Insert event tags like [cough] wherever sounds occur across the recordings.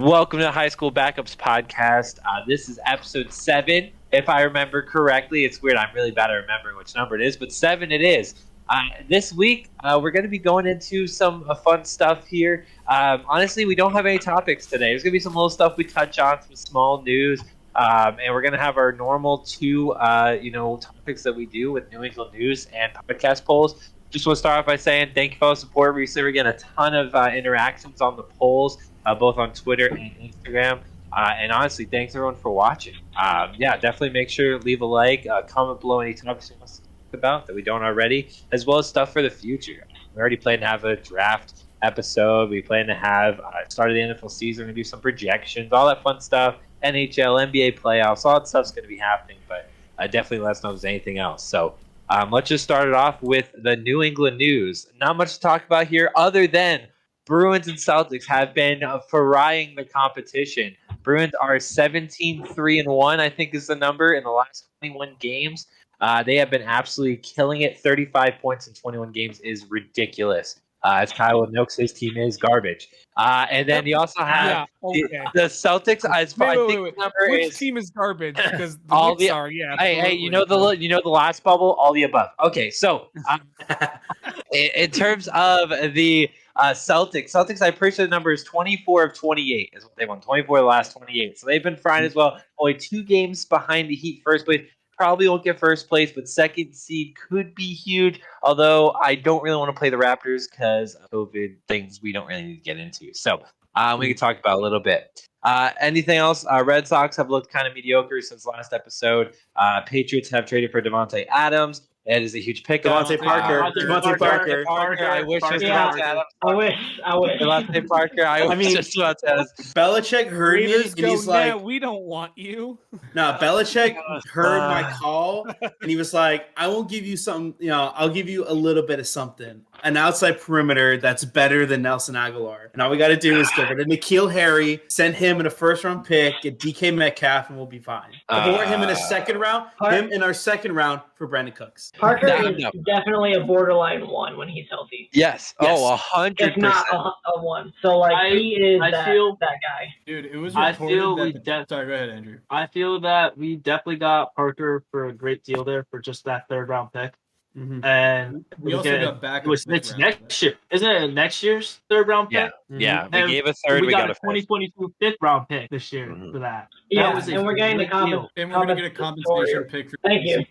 Welcome to High School Backups Podcast. Uh, this is episode seven, if I remember correctly. It's weird. I'm really bad at remembering which number it is, but seven it is. Uh, this week, uh, we're going to be going into some uh, fun stuff here. Um, honestly, we don't have any topics today. There's going to be some little stuff we touch on, some small news, um, and we're going to have our normal two, uh, you know, topics that we do with New England news and podcast polls. Just want to start off by saying thank you for all the support. Recently, we're getting a ton of uh, interactions on the polls uh, both on Twitter and Instagram. Uh, and honestly, thanks everyone for watching. Um, yeah, definitely make sure leave a like, uh, comment below any topics you want to talk about that we don't already, as well as stuff for the future. We already plan to have a draft episode. We plan to have uh, start of the NFL season. We're gonna do some projections, all that fun stuff. NHL, NBA playoffs, all that stuff's gonna be happening. But uh, definitely let us know if there's anything else. So. Um, let's just start it off with the New England news. Not much to talk about here, other than Bruins and Celtics have been uh, ferrying the competition. Bruins are 17 3 and 1, I think is the number in the last 21 games. Uh, they have been absolutely killing it. 35 points in 21 games is ridiculous. Uh, as Kyle Nooks, his team is garbage. Uh, and then you also have Yeah, okay. the, the Celtics. As Wait, I wait, think wait, number Which is team is garbage? [laughs] Because the All the- are, yeah. Hey, hey, you know the you know the last bubble, all the above. Okay, so um, [laughs] [laughs] in, in terms of the uh, Celtics, Celtics, pretty sure the number is 24 of 28 is what they won. 24 of the last 28, so they've been fine as well. Only two games behind the Heat, first place. Probably won't get first place, but second seed could be huge. Although I don't really want to play the Raptors because COVID things we don't really need to get into. So um, we can talk about a little bit. Uh, anything else? Uh, Red Sox have looked kind of mediocre since last episode. Uh, Patriots have traded for Davante Adams. That is a huge pickup. DeVante Parker. Uh, DeVante Parker. Parker. I wish it was Yeah. Davante Adams. I wish. I wish. DeVante Parker. I, I wish mean- it was Davante Adams. Belichick heard me Raiders and go, he's like, we don't want you. no, Belichick [laughs] heard my Uh. call and he was like, I won't give you something, you know, I'll give you a little bit of something. An outside perimeter that's better than Nelson Agholor. And all we got to do is give it to N'Keal Harry, send him in a first round pick, get DK Metcalf, and we'll be fine. or him in a Uh, second round, Par- him in our second round for Brandin Cooks. Parker That- is no. definitely a borderline one when he's healthy. Yes. Yes. Oh, a hundred If not a, a one. So like I- he is I that, feel- that guy. Dude, it was I feel that we the- de- Sorry, go ahead, Andrew. I feel that we definitely got Parker for a great deal there for just that third round pick, Mhm. and We we also get- got back. it was it's next year, isn't it? Next year's third round pick. Yeah. Yeah. We And gave a third. we, We, got, got, a a fifth. 2022 fifth round pick this year Mhm. for that. Yeah, was and we're getting the comp- And we're gonna get a compensation compensatory. pick for Thank you.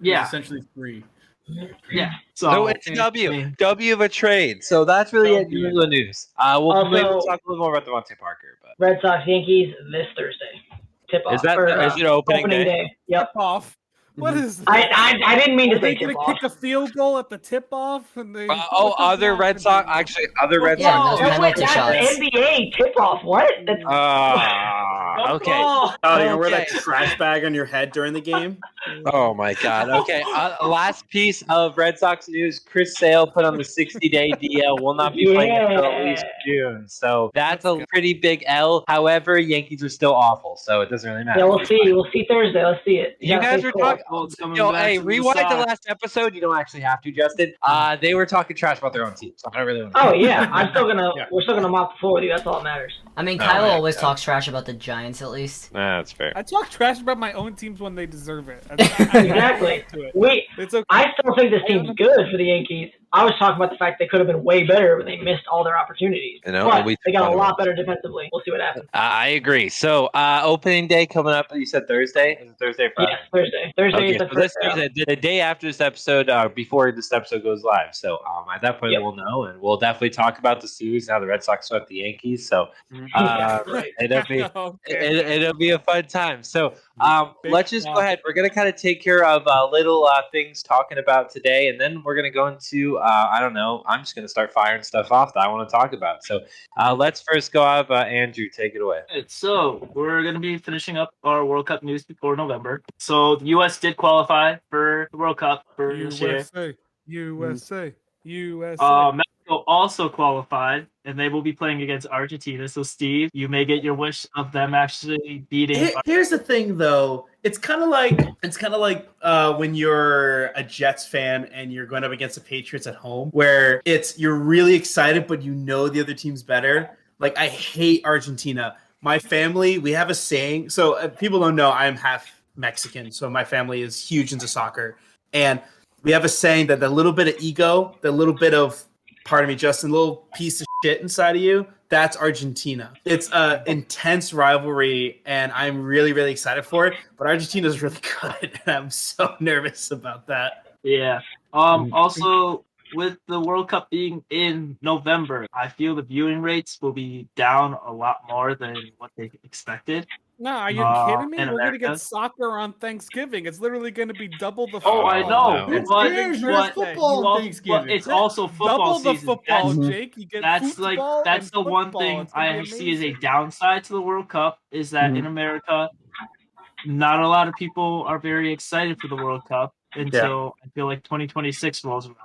Yeah, essentially free. yeah. So So it's I W. mean, W of a trade. So that's really it. W. New England news. Uh, we'll Also- maybe talk a little more about DeVante Parker. But Red Sox Yankees this Thursday. Tip off. is that or, is uh, it opening, opening day? day? Yep. Off. What is that? I, I I didn't mean Are to they say gonna tip off. kick a field goal at the tip off? And they, Uh, oh, other Red Sox. Actually, other Red Yeah, Sox. those Oh, wait, penalty that's shots. NBA tip off. What? That's, Ah, [laughs] okay. Oh, you're gonna wear that trash bag on your head during the game? [laughs] Oh my God. Okay. Uh, last piece of Red Sox news: Chris Sale put on the 60-day DL. Will not be playing until at least June. So that's a pretty big L. However, Yankees are still awful, so it doesn't really matter. yeah, we'll see. We'll see Thursday. Let's see it. You gotta guys stay were cool. talking. Oh, it's coming Yo, back hey, to the rewind the last episode. You don't actually have to, Justin. Uh, they were talking trash about their own team, so I don't really want to. Oh yeah, I'm still gonna. [laughs] Yeah. We're still gonna mop the floor with you. That's all that matters. I mean, Oh, Kyle yeah, always yeah. talks trash about the Giants, at least. Nah, that's fair. I talk trash about my own teams when they deserve it. [laughs] I- I- I- Exactly. it. We. It's okay. I still think this team's good for the Yankees. I was talking about the fact they could have been way better when they missed all their opportunities. You know, but we they got a lot better defensively. We'll see what happens. Uh, I agree. So, uh, opening day coming up. You said Thursday. Is it Thursday, or Friday? Yes, Thursday. Thursday Okay, is the so first. round. Thursday, the day after this episode, uh, before this episode goes live. So um, at that point, Yep. we'll know, and we'll definitely talk about the series. Now the Red Sox swept the Yankees, so [laughs] uh, [laughs] Right. it'll be [laughs] okay. it, it'll be a fun time. So um, let's just go ahead. We're gonna kind of take care of uh, little uh, things talking about today, and then we're gonna go into uh, I don't know. I'm just gonna start firing stuff off that I want to talk about. So uh, let's first go have uh, Andrew take it away. Alright, So we're gonna be finishing up our World Cup news before November. So the U.S. did qualify for the World Cup for this year. USA, USA, USA. Also qualified, and they will be playing against Argentina. So Steve, you may get your wish of them actually beating. Here- Here's the thing, though. It's kind of like it's kind of like uh, when you're a Jets fan and you're going up against the Patriots at home, where it's you're really excited, but you know the other team's better. Like I hate Argentina. my family, we have a saying. So uh, people don't know I'm half Mexican, so my family is huge into soccer, and we have a saying that the little bit of ego, the little bit of, pardon me, Justin, little piece of shit inside of you, that's Argentina. It's a intense rivalry, and I'm really, really excited for it. But Argentina's really [laughs] good, and I'm so nervous about that. Yeah. Um. Also, with the World Cup being in November, I feel the viewing rates will be down a lot more than what they expected. No, are you Uh, kidding me? We're gonna get soccer on Thanksgiving. It's literally gonna be double the. Football. Oh, I football. know, no. It's but, there's but, football you on Thanksgiving. but it's also football double the season. football, That's- Jake. You get that's like that's and the one thing I be see as a downside to the World Cup is that in America, not a lot of people are very excited for the World Cup until I feel like 2026 rolls around.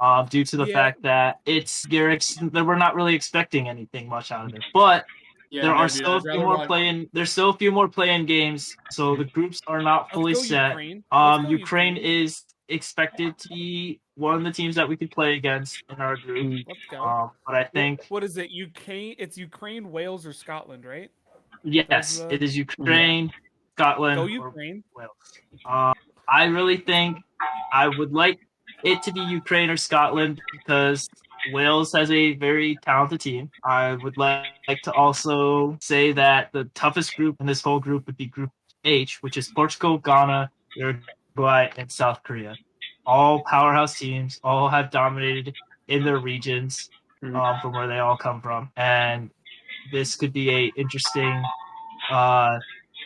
Um, due to the Yeah. fact that it's you're ex- that we're not really expecting anything much out of it, but Yeah, there are dude, still a I'd few more watch- playing. There's still a few more playing games, so the groups are not fully set. Ukraine. Um, go Ukraine is expected to be one of the teams that we could play against in our group. Let's go. Um, but I think what is it? Ukraine. It's Ukraine, Wales, or Scotland, right? yes, uh, it is Ukraine, Scotland, Go or Ukraine. Wales. Um, I really think I would like it to be Ukraine or Scotland because Wales has a very talented team. I would like, like to also say that the toughest group in this whole group would be Group H, which is Portugal, Ghana, Uruguay, and South Korea. All powerhouse teams, all have dominated in their regions Mhm. um, from where they all come from, and this could be a interesting uh,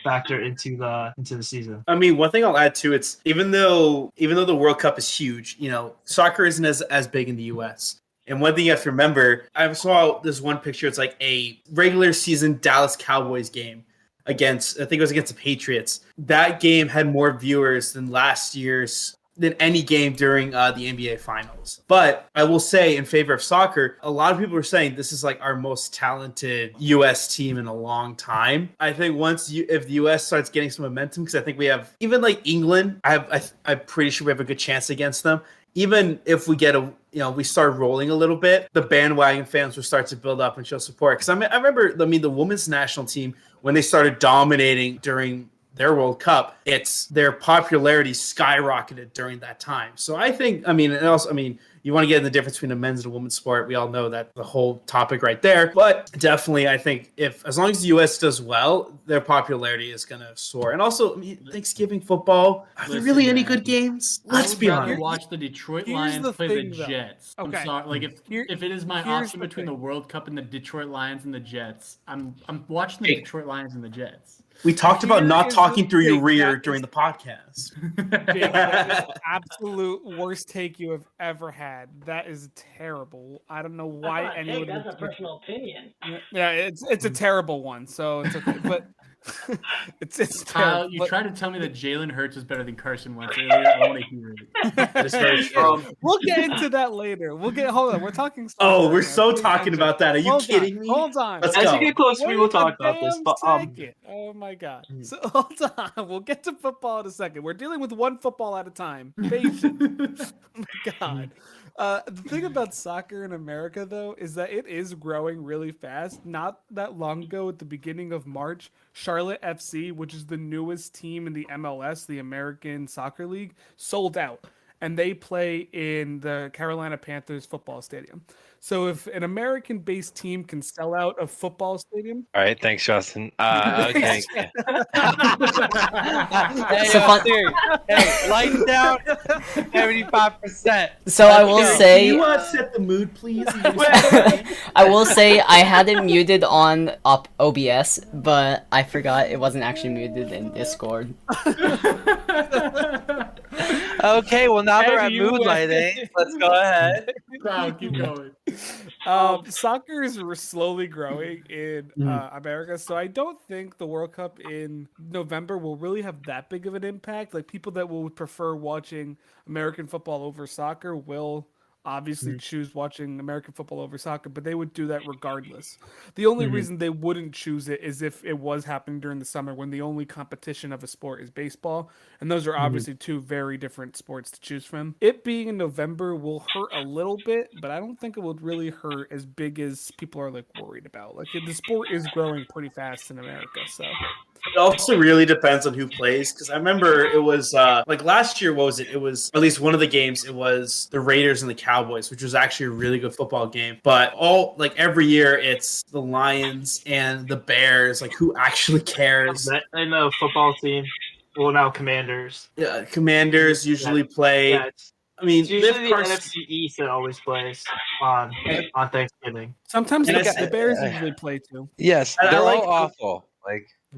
factor into the into the season. I mean, one thing I'll add to it's even though even though the World Cup is huge, you know, soccer isn't as as big in the U.S. And one thing you have to remember, I saw this one picture. It's like a regular season Dallas Cowboys game against, I think it was against the Patriots. That game had more viewers than last year's than any game during uh, the NBA Finals. But I will say, in favor of soccer, a lot of people are saying this is like our most talented U.S. team in a long time. I think once you, if the U.S. starts getting some momentum, because I think we have even like England, I have, I, I'm pretty sure we have a good chance against them. Even if we get a, you know, we start rolling a little bit, the bandwagon fans will start to build up and show support. Because I mean, I remember, I mean, the women's national team when they started dominating during their World Cup, it's their popularity skyrocketed during that time. So I think, I mean, and also, I mean, you want to get in the difference between a men's and a women's sport. We all know that the whole topic right there. But definitely, I think if as long as the U.S. does well, their popularity is going to soar. And also, I mean, Thanksgiving football. Are there Listen, really any good games? Let's be rather honest. watch the Detroit Here's Lions the play thing, the though. Jets. Okay. I'm sorry. Like if Here- if it is my option the between thing. the World Cup and the Detroit Lions and the Jets, I'm I'm watching the Hey. Detroit Lions and the Jets. We talked about not talking through your rear that during the podcast. [laughs] Jake, the [laughs] absolute worst take you have ever had. That is terrible. I don't know why not a take, anyone. That's a personal opinion. Yeah, it's it's a terrible one. So it's okay, but [laughs] [laughs] it's it's Kyle, you but- tried to tell me that Jalen Hurts is better than Carson Wentz earlier. I want to hear it. [laughs] That is very true. We'll get into that later. We'll get hold on. We're talking. Oh, soccer we're right now. so Please talking about that. Are you Hold kidding on, me? Hold on. Let's as go. we get closer, we will talk about this. But um, oh my god. Mm. So [laughs] hold on. We'll get to football in a second. We're dealing with one football at a time. Patience. oh my god. Uh, the thing about soccer in America, though, is that it is growing really fast. Not that long ago, at the beginning of March, Charlotte FC, which is the newest team in the MLS, the American Soccer League, sold out. And they play in the Carolina Panthers football stadium. So if an American based team can sell out a football stadium, All right, thanks, Justin. Uh, [laughs] okay. [laughs] hey, So fun- hey, lights down, seventy-five percent. So I will Can say, you uh, set the mood, please? [laughs] I will say I had it muted on up OBS, but I forgot it wasn't actually muted in Discord. Okay, well now that we're at you, mood lighting, let's go ahead. [laughs] Kyle, keep [laughs] going. um, soccer is slowly growing in Mm. uh, America, so I don't think the World Cup in November will really have that big of an impact. Like people that will prefer watching American football over soccer will obviously Mhm. choose watching American football over soccer, but they would do that regardless. The only Mhm. reason they wouldn't choose it is if it was happening during the summer when the only competition of a sport is baseball, and those are Mhm. obviously two very different sports to choose from. It being in November will hurt a little bit, but I don't think it would really hurt as big as people are like worried about. Like the sport is growing pretty fast in America, so It also really depends on who plays because I remember it was uh, like last year. What was it? It was at least one of the games. It was the Raiders and the Cowboys, which was actually a really good football game. But all like every year, it's the Lions and the Bears. Like who actually cares? And the football team, well now Commanders. Yeah, commanders usually play. Yeah, I mean, it's usually Biff the Carson- NFC East that always plays on on Thanksgiving. sometimes the, it's- the Bears usually play too. Yes, And they're like- all awful.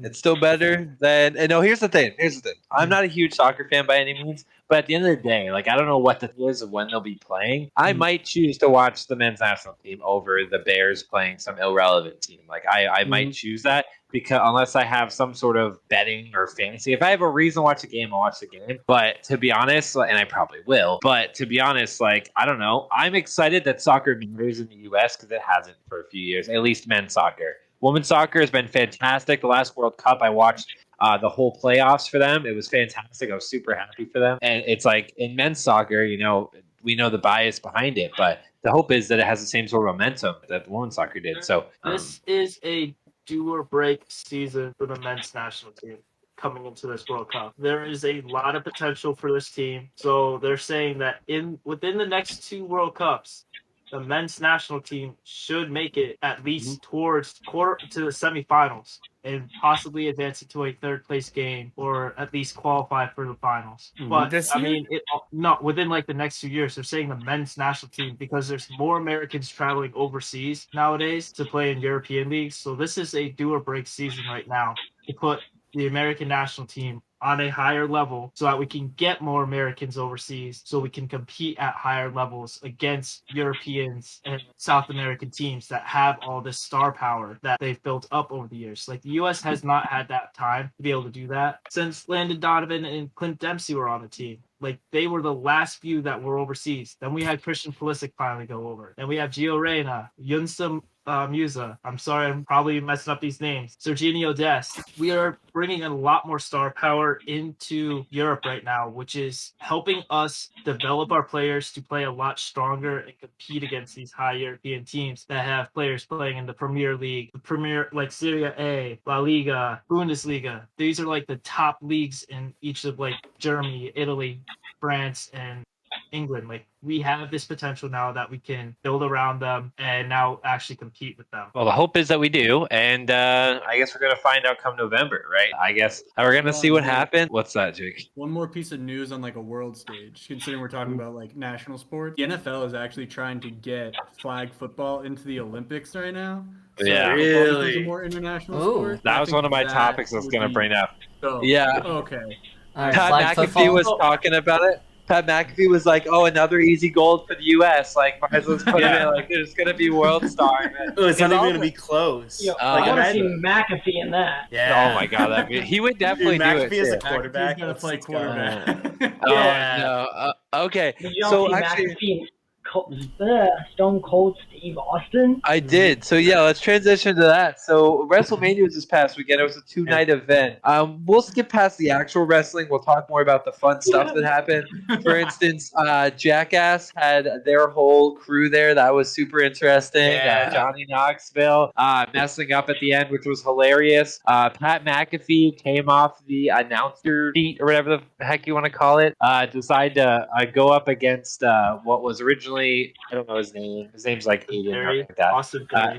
It's still better than. And no, here's the thing. Here's the thing. I'm not a huge soccer fan by any means, but at the end of the day, like I don't know what the thing is of when they'll be playing. I Mhm. might choose to watch the men's national team over the Bears playing some irrelevant team. Like I, I might choose that because unless I have some sort of betting or fantasy, if I have a reason to watch the game, I'll watch the game. But to be honest, and I probably will, but to be honest, like I don't know, I'm excited that soccer matters in the U.S. because it hasn't for a few years, at least men's soccer. Women's soccer has been fantastic. The last World Cup, I watched uh, the whole playoffs for them. It was fantastic. I was super happy for them. And it's like in men's soccer, you know, we know the bias behind it, but the hope is that it has the same sort of momentum that women's soccer did. So um, This is a do or break season for the men's national team coming into this World Cup. There is a lot of potential for this team. So they're saying that in within the next two World Cups, the men's national team should make it at least towards quarter to the semifinals and possibly advance it to a third place game or at least qualify for the finals. Mhm. But This I year? mean, it, not within like the next few years. They're saying the men's national team because there's more Americans traveling overseas nowadays to play in European leagues. So this is a do or break season right now to put the American national team on a higher level so that we can get more Americans overseas so we can compete at higher levels against Europeans and South American teams that have all this star power that they've built up over the years. Like the US has not had that time to be able to do that since Landon Donovan and Clint Dempsey were on the team. Like they were the last few that were overseas. Then we had Christian Pulisic finally go over. Then we have Gio Reyna, Yunsa uh, Musah. I'm sorry, I'm probably messing up these names. Serginho Dest. We are bringing a lot more star power into Europe right now, which is helping us develop our players to play a lot stronger and compete against these high European teams that have players playing in the Premier League, the Premier like Serie A, La Liga, Bundesliga. These are like the top leagues in each of like Germany, Italy, France, and England. Like we have this potential now that we can build around them and now actually compete with them. Well, the hope is that we do, and uh, I guess we're gonna find out come November, right? I guess we're gonna see what happens. What's that, Jake? One more piece of news on like a world stage, considering we're talking about like national sports. The NFL is actually trying to get flag football into the Olympics right now. Yeah. football a Really? more international Ooh. sport. That I was one of my that topics I was gonna be bring up. dope. Yeah. Okay. All right, Pat flag McAfee football. was talking about it. Pat McAfee was like, "Oh, another easy gold for the U.S. Like, might as well just put it in. Like, there's gonna be world star." [laughs] Oh, it's not even going to be close. Yo, Uh, I want to see McAfee in that. Yeah. Oh my god, that'd be, he would definitely Dude, do McAfee it. is a quarterback. He's gonna play let's go. quarterback. Oh Yeah. no. Uh, okay, Did you all so see actually, McAfee uh, Stone Cold Steve Austin? I did. So yeah, let's transition to that. So WrestleMania was this past weekend. It was a two night event. Um, we'll skip past the actual wrestling. We'll talk more about the fun stuff that happened. [laughs] For instance, uh, Jackass had their whole crew there. That was super interesting. Yeah. Uh, Johnny Knoxville uh, messing up at the end, which was hilarious. Uh, Pat McAfee came off the announcer seat or whatever the heck you want to call it. Uh, decided to uh, go up against uh, what was originally I don't know his name. His name's like Aiden or like that. Austin Uh,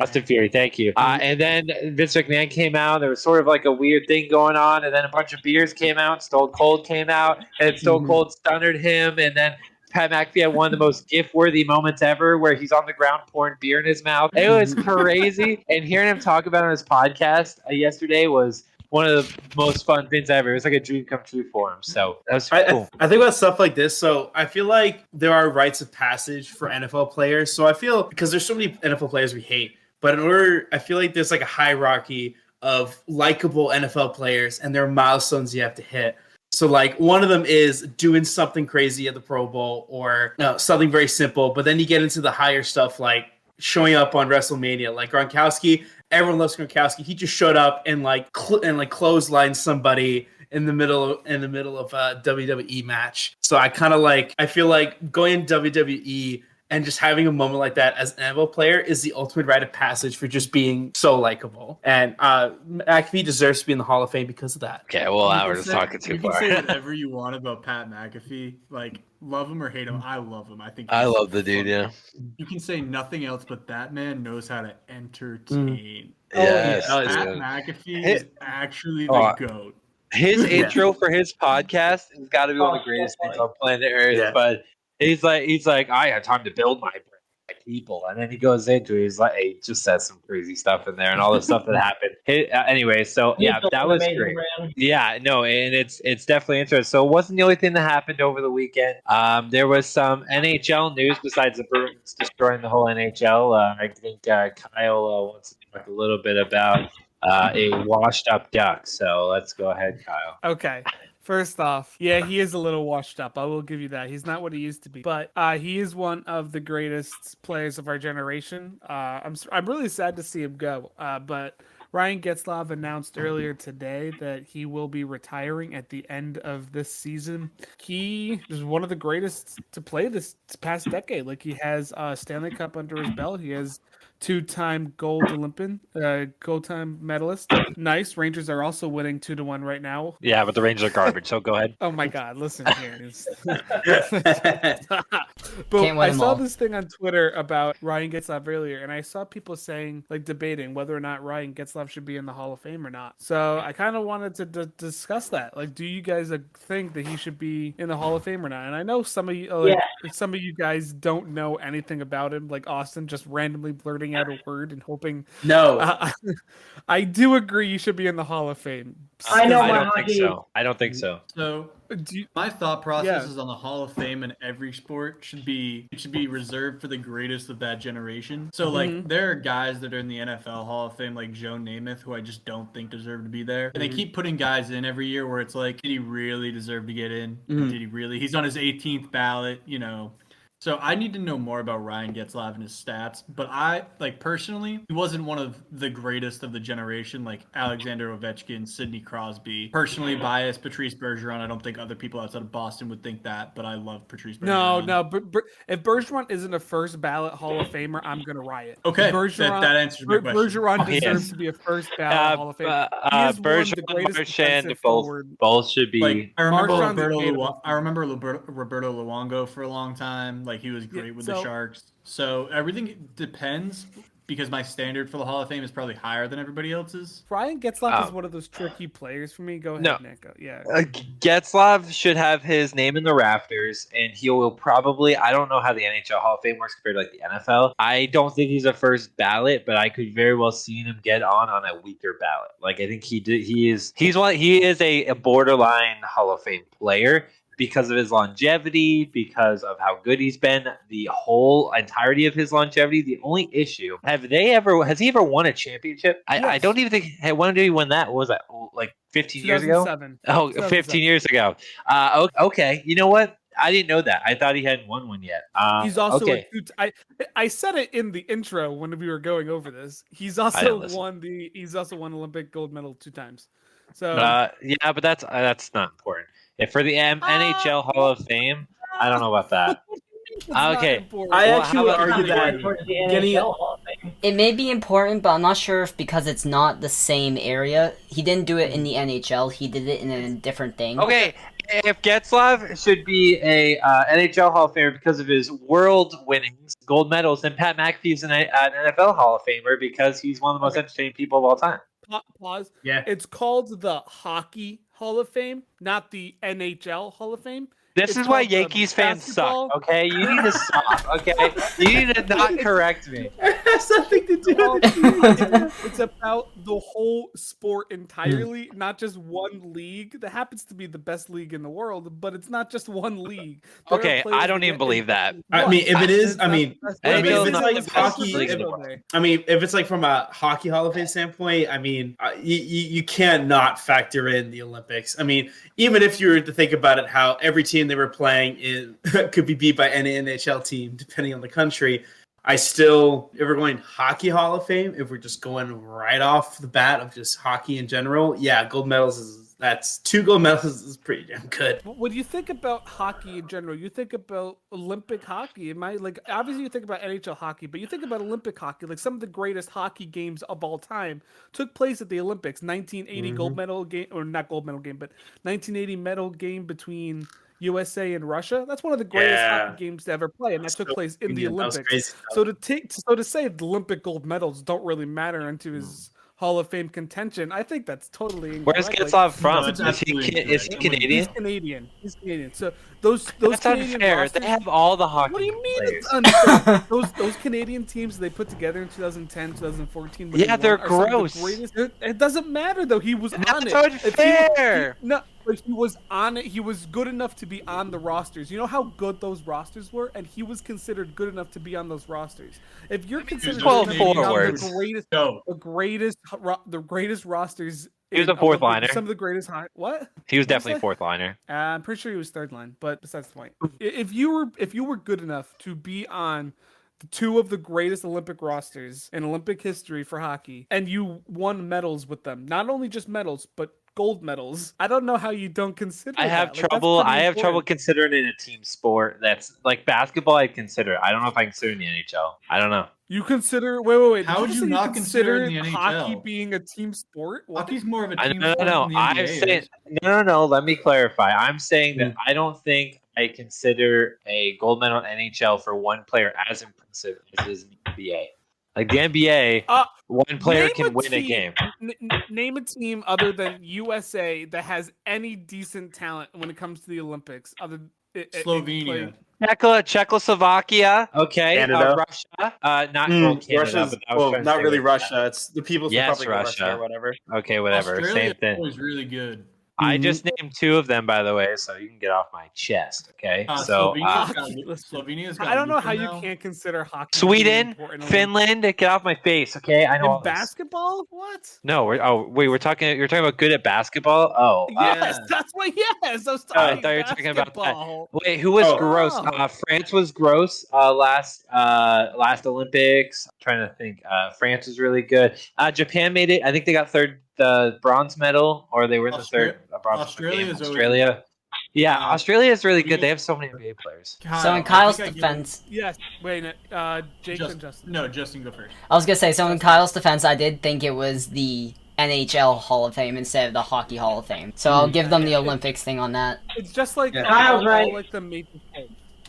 Austin Theory, thank you. Uh, and then Vince McMahon came out. There was sort of like a weird thing going on, and then a bunch of beers came out. Stone Cold came out, and Stone Mhm. Cold stunnered him, and then. Pat McAfee had one of the most gift-worthy moments ever, where he's on the ground pouring beer in his mouth. It was [laughs] crazy, and hearing him talk about it on his podcast uh, yesterday was one of the most fun things ever. It was like a dream come true for him. So that was I, cool. I, I think about stuff like this. So I feel like there are rites of passage for NFL players. So I feel because there's so many NFL players we hate, but in order, I feel like there's like a hierarchy of likable NFL players, and there are milestones you have to hit. So like one of them is doing something crazy at the Pro Bowl or no, something very simple. But then you get into the higher stuff like showing up on WrestleMania, like Gronkowski. Everyone loves Gronkowski. He just showed up and like cl- and like clotheslined somebody in the middle of, in the middle of a WWE match. So I kind of like I feel like going in WWE and just having a moment like that as an NFL player is the ultimate rite of passage for just being so likable. And uh McAfee deserves to be in the Hall of Fame because of that. Okay, well, You now can we're just talking too you can say whatever you want about Pat McAfee. Like, love him or hate him, I love him. I think I love the dude. Yeah. You can say nothing else, but that man knows how to entertain. Yes. yeah. Pat dude. McAfee Hey- is actually the Oh, goat. His intro for his podcast has got to be one of the Oh, greatest so things on planet Earth. Yeah. But he's like, he's like, I had time to build my my people, and then he goes into it, he's like, he just says some crazy stuff in there and all the stuff that happened. Hey, uh, anyway, so [laughs] He's yeah, that was great. brand. Yeah, no, and it's it's definitely interesting. So it wasn't the only thing that happened over the weekend. Um, there was some NHL news besides the Bruins destroying the whole NHL. Uh, I think uh, Kyle uh, wants to talk a little bit about uh, a washed up duck. So let's go ahead, Kyle. Okay. First off, yeah, he is a little washed up. I will give you that. He's not what he used to be, but uh, he is one of the greatest players of our generation. Uh, I'm I'm really sad to see him go. Uh, but Ryan Getzlaf announced earlier today that he will be retiring at the end of this season. He is one of the greatest to play this past decade. Like he has a Stanley Cup under his belt. He has two-time gold Olympian, uh, gold time medalist. Nice. Rangers are also winning two to one right now. Yeah, but the Rangers are garbage. So go ahead. [laughs] Oh my God! Listen here. [laughs] It's- [laughs] but Can't win I 'em saw all. this thing on Twitter about Ryan Getzlaf earlier, and I saw people saying, like, debating whether or not Ryan Getzlaf should be in the Hall of Fame or not. So I kind of wanted to d- discuss that. Like, do you guys uh, think that he should be in the Hall of Fame or not? And I know some of you, uh, like, some of you guys don't know anything about him, like Austin just randomly blurting out a word and hoping. no. Uh, [laughs] I do agree you should be in the Hall of Fame. I know I don't think hockey- so. I don't think so. So Do you, my thought process Yeah. is on the Hall of Fame in every sport should be it should be reserved for the greatest of that generation. So like Mhm. there are guys that are in the NFL Hall of Fame like Joe Namath who I just don't think deserve to be there. And they Mhm. keep putting guys in every year where it's like, did he really deserve to get in? Mhm. Did he really? He's on his 18th ballot, you know. So I need to know more about Ryan Getzlaf and his stats, but I like personally, he wasn't one of the greatest of the generation, like Alexander Ovechkin, Sidney Crosby. Personally biased, Patrice Bergeron. I don't think other people outside of Boston would think that, but I love Patrice Bergeron. no, no. But, but if Bergeron isn't a first ballot Hall of Famer, I'm gonna riot. Okay, Bergeron, that, that answers my question. Bergeron Oh, deserves yes. to be a first ballot Uh, Hall of Famer. uh, He uh, is one of the Bergeron, greatest Marchand, defensive both, forward. both should be. Like I remember Marchand's Roberto. Lu- I remember Roberto Luongo for a long time. Like he was great with the Sharks. So everything depends because my standard for the Hall of Fame is probably higher than everybody else's. Brian Getzlaf is Oh. one of those tricky players for me. Go ahead, No. Nick. Yeah. Uh, Getzlaf should have his name in the rafters, and he will probably. I don't know how the NHL Hall of Fame works compared to like the NFL. I don't think he's a first ballot, but I could very well see him get on on a weaker ballot. Like I think he did. He is. He's one. He is a, a borderline Hall of Fame player because of his longevity, because of how good he's been, the whole entirety of his longevity. The only issue have they ever has he ever won a championship? I, I don't even think. Hey, when did he win that? What was that like 15 years ago? 2007. Oh, 15 years ago. Uh, okay. You know what? I didn't know that. I thought he hadn't won one yet. Uh, He's also okay. a two. I I said it in the intro when we were going over this. He's also won the. He's also won Olympic gold medal two times. So Uh, yeah, but that's uh, that's not important. If for the M- NHL Hall of Fame, I don't know about that. [laughs] okay. I Well, actually would argue that the getting- NHL Hall of Fame. It may be important, but I'm not sure if because it's not the same area. He didn't do it in the NHL. He did it in a different thing. Okay, if Getzlaf should be a uh, NHL Hall of Famer because of his world winnings, gold medals, then Pat McAfee's an, an NFL Hall of Famer because he's one of the most Okay. entertaining people of all time. Pa- pause. Yeah. It's called the Hockey Hall of Fame, not the NHL Hall of Fame. This It's is why Yankees fans basketball- suck. Okay, you need to stop. Okay, you need to not [laughs] correct me. It has nothing to do with it. [laughs] it's, it's about the whole sport entirely, not just one league. That happens to be the best league in the world, but it's not just one [laughs] league. There Okay, I don't even believe that. [laughs] I mean, if it is, I mean, I mean, if it's like hockey- if I mean, if it's like from a hockey Hall of Fame standpoint, I mean, uh, you, you, you can't not factor in the Olympics. I mean, even if you were to think about it, how every team they were playing in, could be beat by any NHL team, depending on the country. I still, if we're going hockey Hall of Fame, if we're just going right off the bat of just hockey in general, yeah, gold medals is that's two gold medals is pretty damn good. When you think about hockey in general, you think about Olympic hockey. It might like obviously you think about NHL hockey, but you think about Olympic hockey. Like some of the greatest hockey games of all time took place at the Olympics. 1980 mm-hmm. gold medal game, or not gold medal game, but 1980 medal game between USA and Russia. That's one of the greatest Yeah. hockey games to ever play, and that took So place in the Olympics. So to take so to say the Olympic gold medals don't really matter into his Hall of Fame contention, I think that's totally Where's incorrect. Like, Getzlaf from? that's Is he, absolutely Ca- is he. Canadian? He's Canadian. He's Canadian. So those those That's Canadian unfair. rosters, They have all the hockey what do you mean players. it's unfair? [laughs] those those Canadian teams they put together in 2010, 2014. Yeah, they won they're are some of the gross. greatest- It, it doesn't matter though. He was That's on it. If he he- no, but he was on it. He was good enough to be on the rosters. You know how good those rosters were, and he was considered good enough to be on those rosters. If you're considered good twelve enough to be on forwards. the greatest, No, the greatest, the greatest rosters. He was a fourth Olympic- liner. Some of the greatest. High, what? He was What'd definitely say? fourth liner. Uh, I'm pretty sure he was third line, but besides the point. If you were if you were good enough to be on the two of the greatest Olympic rosters in Olympic history for hockey, and you won medals with them, not only just medals, but gold medals, I don't know how you don't consider. I have that. Trouble. pretty I have trouble considering it a team sport. That's like basketball. I'd consider. it. I don't know if I consider in the NHL. I don't know. You consider wait wait wait. How would you you not consider it in the hockey being a team sport? What? hockey's more of a team no, no, sport no. than the I'm saying no, no, no. Let me clarify. I'm saying that Mm. I don't think I consider a gold medal in NHL for one player as impressive as it is in the NBA. Like the NBA, Uh, one player can a win a game. N- n- name a team other than USA that has any decent talent when it comes to the Olympics. Other it- it- it Slovenia. played- Czech- Czechoslovakia, okay. Uh, Russia, uh, not Mm, well, Canada, Russia's but I was well, not really like Russia. It's the People's Yes, Republic of Russia Russia. or whatever. Okay, whatever. Australia Same thing. was really good. I Mhm. just named two of them, by the way, so you can get off my chest. Okay, Uh, so uh, Slovenia's got, Slovenia's got I don't know how Luka you now. can't consider hockey. to be Sweden, important in Finland, get off my face. Okay, I know. all In this. basketball? What? No, we're, oh wait, we're talking. You're talking about good at basketball. Oh, uh, Yes, that's what. Yes, I was Oh, I talking. thought you were talking about that. basketball. wait, who was Oh. gross? Oh. Uh, France was gross. Uh, last uh, last Olympics. I'm trying to think. Uh, France was really good. Uh, Japan made it. I think they got third, the bronze medal, or they were in the third bronze medal Australia's game. always- Australia. Yeah, Uh, Australia is really good. They have so many NBA players. Kyle, So in Kyle's I give- defense, Yes. Wait. Uh, Jake Just- and Justin. No, Justin, go first. I was gonna say, so in Kyle's defense, I did think it was the NHL Hall of Fame instead of the Hockey Hall of Fame. So I'll give them the Olympics thing on that. It's just like Yeah. Kyle's all, right. Like the major.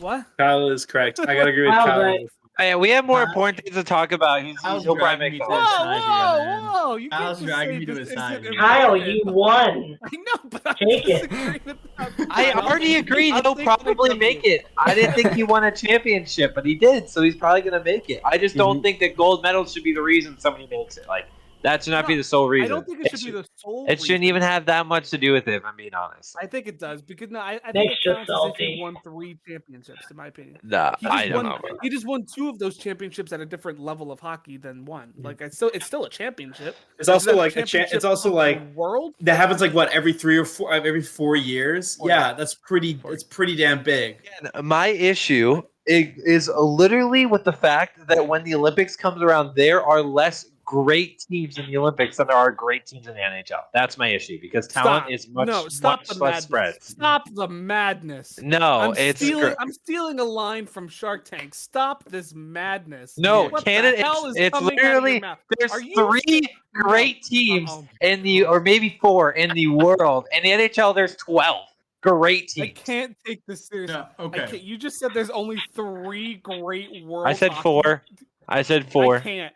What? Kyle is correct. I gotta agree with Kyle. right. Hey, we have more Uh, important things to talk about. He's, Kyle's he'll probably dragging make me to Whoa, side whoa, man. whoa! You Kyle's can't just dragging say me to this his side. Kyle, important. you won. [laughs] I know, but I'm Take it. disagreeing with that. I Kyle. already agreed I'm he'll probably make it. I didn't think he won a championship, but he did, so he's probably gonna make it. I just don't think that gold medals should be the reason somebody makes it. Like that should not be the sole reason. I don't think it should be the sole. It shouldn't even have that much to do with it. If I'm being honest. I think it does because no, I, I think Nick's it just counts as if salty. he won three championships, in my opinion. Nah, I don't won, know. He just won two of those championships at a different level of hockey than one. Mm-hmm. Like I still, it's still a championship. It's also like a cha- championship it's also like world. that happens like what every three or four every four years. Four Yeah, years. that's pretty. It's pretty damn big. Again, my issue i- is literally with the fact that when the Olympics comes around, there are less great teams in the Olympics than there are great teams in the NHL. That's my issue because talent Stop. is much, no, stop much the less madness. spread. Stop the madness. No, I'm it's stealing. gr- I'm stealing a line from Shark Tank. Stop this madness. No, what Canada- The hell it's- is it's coming out of your literally- there's three No. great teams Uh-oh. in the or maybe four in the world. In the NHL, there's twelve great teams. I can't take this seriously. Yeah, okay. can't, you just said there's only three great world. I said hockey- four. I said I four. can't.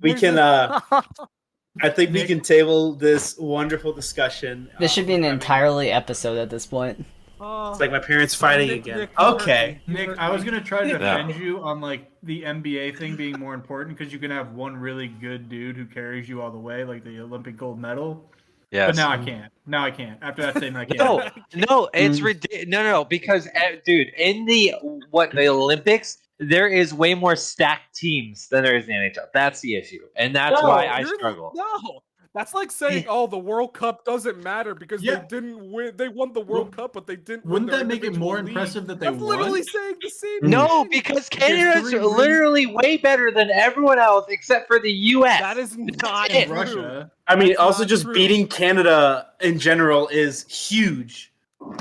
We There's can, [laughs] I think we can table this wonderful discussion. This should be an um, I mean, entirely episode at this point. Oh, It's like my parents fighting Nick- again. Nick, Okay. Nick, I was gonna try to defend you on like the NBA thing being more important because you can have one really good dude who carries you all the way, like the Olympic gold medal. Yeah. But now I can't. Now I can't. After that statement, I can't. No, no, it's Mm. ridiculous. No, no, no, because uh, dude, in the what the Olympics, there is way more stacked teams than there is in the NHL. That's the issue, and that's No, why I struggle. No, That's like saying, "Oh, the World Cup doesn't matter because Yeah. they didn't win. They won the World Cup, but they didn't." Wouldn't their that make it more league." impressive that they That's literally saying the same. No, thing. because There's Canada's three reasons- literally way better than everyone else except for the U.S. that is not it. true. Russia. I mean, That's also just true. beating Canada in general is huge.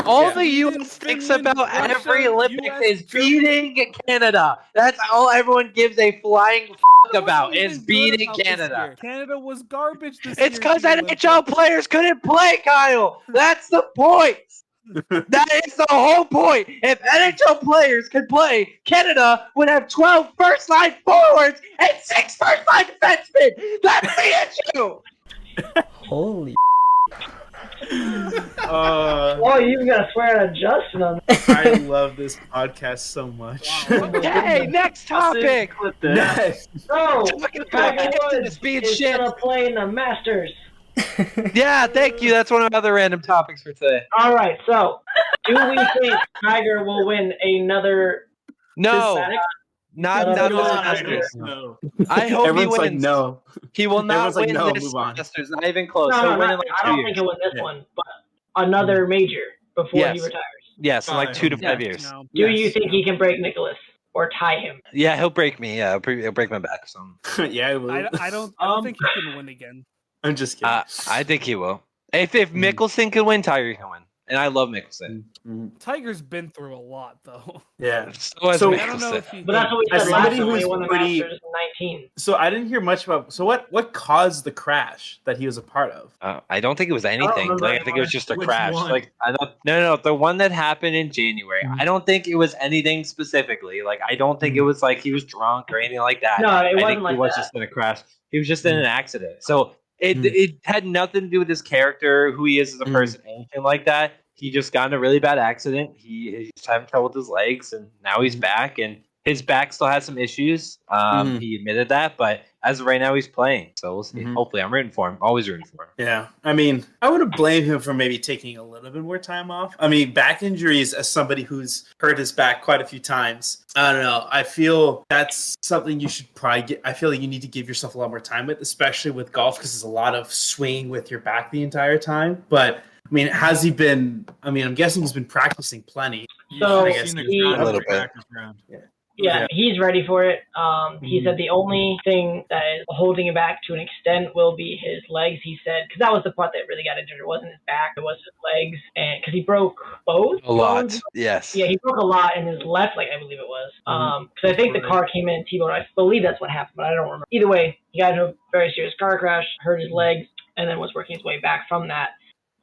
All Yeah. the U.S. Thinks about Russia, every Olympics US, is Germany. beating Canada. That's all everyone gives a flying f- about is beating about Canada. Canada was garbage this It's year. because NHL Olympics. players couldn't play, Kyle. That's the point. [laughs] that is the whole point. If NHL players could play, Canada would have 12 first line forwards and six first line defensemen. That's the issue. [laughs] Holy. Uh, Oh, you even gotta swear at Justin on I love this podcast so much. Okay, next topic. Clip that. Nice. So, Talking Tiger Woods being is shit. gonna play in the Masters. [laughs] Yeah, thank you. That's one of my other random topics for today. All right, so do we think Tiger will win another? No, Hispanic? Not Oh, not God. this Masters. No. I hope he wins. like, no. He will not Everyone's like, win no, this move on. Masters. Not even close. No, no, not, in like I don't years. think he'll win this Yeah. one, but another major before Yes. he retires. Yes, in like two to Yeah. five years. No. Do Yes. you think he can break Nicklaus or tie him? Yeah, he'll break me. Yeah, he'll, pre- he'll break my back. So [laughs] yeah, I will. I, I don't. I don't Um, think he can win again. I'm just kidding. uh, I think he will. If if Mm. Mickelson can win, Tiger can win, and I love Mickelson. Mhm. Tiger's been through a lot, though. Yeah. [laughs] So So- I don't know if he. But that's what we said last somebody time when he won the pretty- Masters in 19. So I didn't hear much about. So what? What caused the crash that he was a part of? Uh, I don't think it was anything. remember Like I think it was just a Which crash. one? Like I don't. No, no, no. The one that happened in January. Mhm. I don't think it was anything specifically. Like I don't think it was like he was drunk or anything like that. No, it I wasn't think like he was that. just in a crash. He was just in an accident. So it Mm. it had nothing to do with his character, who he is as a Mm. person, anything like that. He just got in a really bad accident. He, he's having trouble with his legs, and now he's Mm. back. And his back still has some issues. Um, Mhm. He admitted that, but as of right now, he's playing. So we'll see. Mhm. Hopefully, I'm rooting for him. Always rooting for him. Yeah, I mean, I wouldn't blame him for maybe taking a little bit more time off. I mean, back injuries, as somebody who's hurt his back quite a few times, I don't know. I feel that's something you should probably get. I feel like you need to give yourself a lot more time with, especially with golf, because there's a lot of swinging with your back the entire time. But I mean, has he been? I mean, I'm guessing he's been practicing plenty. So, You've seen he- A little bit. practice round. Yeah, Yeah. he's ready for it. Um, he Mhm. said the only thing that is holding him back to an extent will be his legs. He said because that was the part that really got injured. It wasn't his back; it was his legs, and because he broke both. A lot. bones. Yes. Yeah, he broke a lot in his left leg, I believe it was. Mhm. Um, because I think the car came in and T-boned. I believe that's what happened, but I don't remember. Either way, he got into a very serious car crash, hurt his legs, and then was working his way back from that.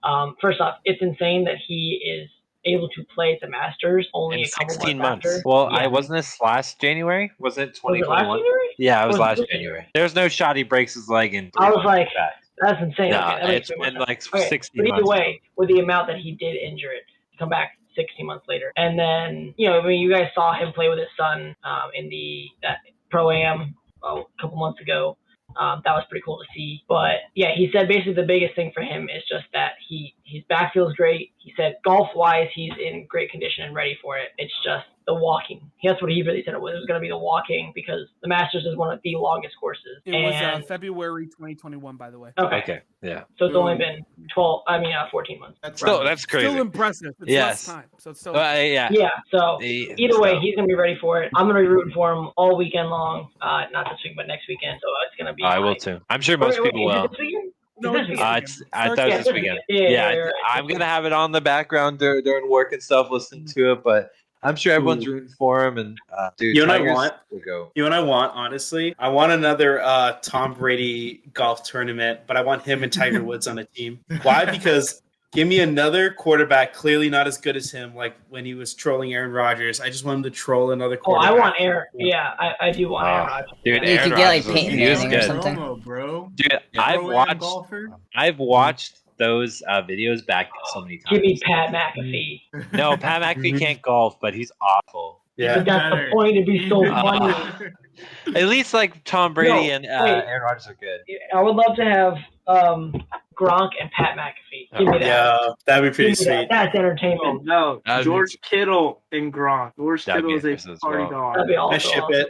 Um, first off, it's insane that he is able to play at the Masters only In a couple 16 months. months. after. Well, Yeah. I wasn't this last January. Was it Was it 2021? Yeah, it was Was last this January. There's no shot he breaks his leg in. I was three like, months. That's insane. No, Okay, that makes it's too much been sense. like Okay, 60 But either months. way, with the amount that he did injure it, come back 60 months later, and then you know, I mean, you guys saw him play with his son um, in the that pro am a couple months ago. Um, that was pretty cool to see. But yeah, he said basically the biggest thing for him is just that he his back feels great. He said golf wise, he's in great condition and ready for it. It's just the walking. That's what he really said it was. It was going to be the walking because the Masters is one of the longest courses. It was uh, February 2021, by the way. okay. Okay. Yeah. So it's only been 12, I mean, uh, 14 months. That's Still, right. that's crazy. Still impressive. It's Yes. less time, so it's still. Uh, yeah. Yeah, so He- either way, so- he's going to be ready for it. I'm going to be rooting for him all weekend long. Uh, not this week, but next weekend. So it's going to be. I will too. I'm sure most Wait, wait, people is it will. this weekend? No, this this Uh, weekend? it's, I Starts thought it Yeah, was this this weekend. weekend. Yeah, Yeah, yeah, yeah, I, am gonna have it on the background dur- during work and stuff, listening to it. But I'm sure everyone's rooting for him. And uh, dude, You know what I want? go. You know what I want, honestly? I want another uh, Tom Brady golf tournament, but I want him and Tiger [laughs] Woods on a team. Why? Because give me another quarterback, clearly not as good as him, like when he was trolling Aaron Rodgers. I just want him to troll another Oh, I want Aaron. Yeah, I, I do want Aaron Oh, Rodgers. Dude, You Aaron could get, like, Rodgers was- Peyton Manning or good. something. Promo, bro. Dude, Yeah, I've watched. golfer. I've watched those uh, videos back so many times. Give me Pat McAfee. No, Pat McAfee can't golf, but he's awful. Yeah. But that's the point. It'd be so Uh, funny. [laughs] At least like Tom Brady No, and uh, wait. Aaron Rodgers are good. I would love to have um, Gronk and Pat McAfee. Give me that. Yeah, that'd be pretty Give me that. sweet. That's Oh, entertainment. no, That'd be- George Kittle and Gronk. George That'd Kittle is a party well. dog. That'd be I ship it.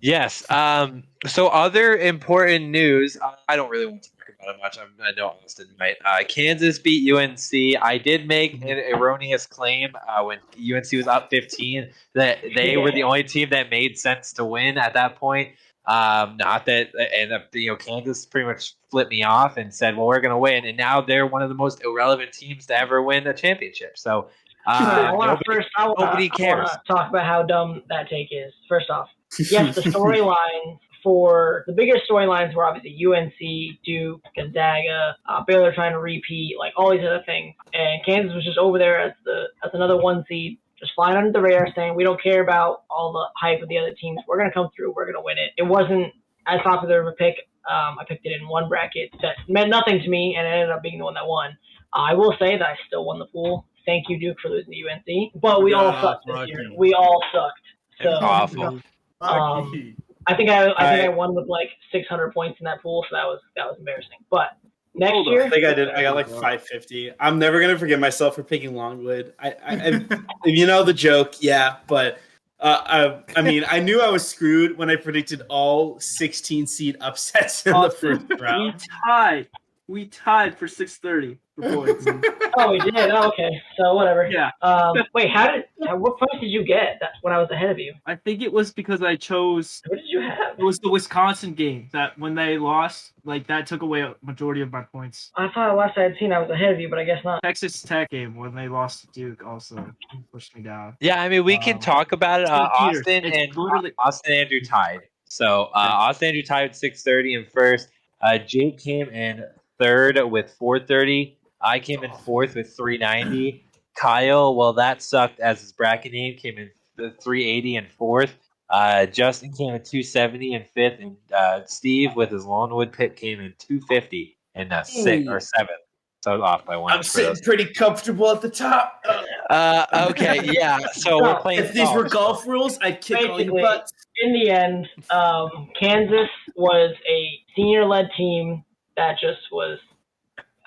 Yes. Um, so other important news. I- I don't really want to talk about it much. I'm, I know Austin might. Uh, Kansas beat UNC. I did make an erroneous claim uh, when UNC was up 15 that they were the only team that made sense to win at that point. Um, not that, and uh, you know, Kansas pretty much flipped me off and said, "Well, we're going to win," and now they're one of the most irrelevant teams to ever win a championship. So. [laughs] Uh, I want to first. I nobody cares. to talk about how dumb that take is. First off, yes, the storyline for the biggest storylines were obviously UNC, Duke, Gonzaga, uh, Baylor trying to repeat, like all these other things, and Kansas was just over there as the as another one seed, just flying under the radar, saying we don't care about all the hype of the other teams. We're gonna come through. We're gonna win it. It wasn't as popular of a pick. Um, I picked it in one bracket that meant nothing to me, and it ended up being the one that won. I will say that I still won the pool. Thank you, Duke, for losing to UNC. But we all sucked this year. We all sucked. So Awful. Um, I think I, I think I, I won with like 600 points in that pool, so that was that was embarrassing. But next Hold year, on. I think I did. I got like 550. I'm never gonna forgive myself for picking Longwood. I, I [laughs] you know the joke, yeah. But uh, I, I mean, I knew I was screwed when I predicted all 16 seed upsets in the first round. We tied. We tied for 630 boys. [laughs] oh, we did. Oh, okay. So whatever. Yeah. Um, wait, how did? What points did you get? That's when I was ahead of you. I think it was because I chose. What did you have? It was the Wisconsin game that when they lost, like that took away a majority of my points. I thought last I had seen I was ahead of you, but I guess not. Texas Tech game when they lost to Duke also pushed me down. Yeah, I mean we um, can talk about it. Uh, uh Austin and literally- Austin Andrew tied. So uh, Austin Andrew tied six thirty in first. Uh, Jake came in third with four thirty. I came in fourth with three ninety. Kyle, well, that sucked as his bracket name came in the three eighty and fourth. Uh, Justin came in two seventy and fifth, and uh, Steve with his Longwood pit came in two fifty and uh, sixth or seventh. So off by one. I'm sitting those. pretty comfortable at the top. Uh, okay, yeah. So we're playing. If these were golf. golf rules, I'd kick all your butts. in the end, um, Kansas was a senior-led team that just was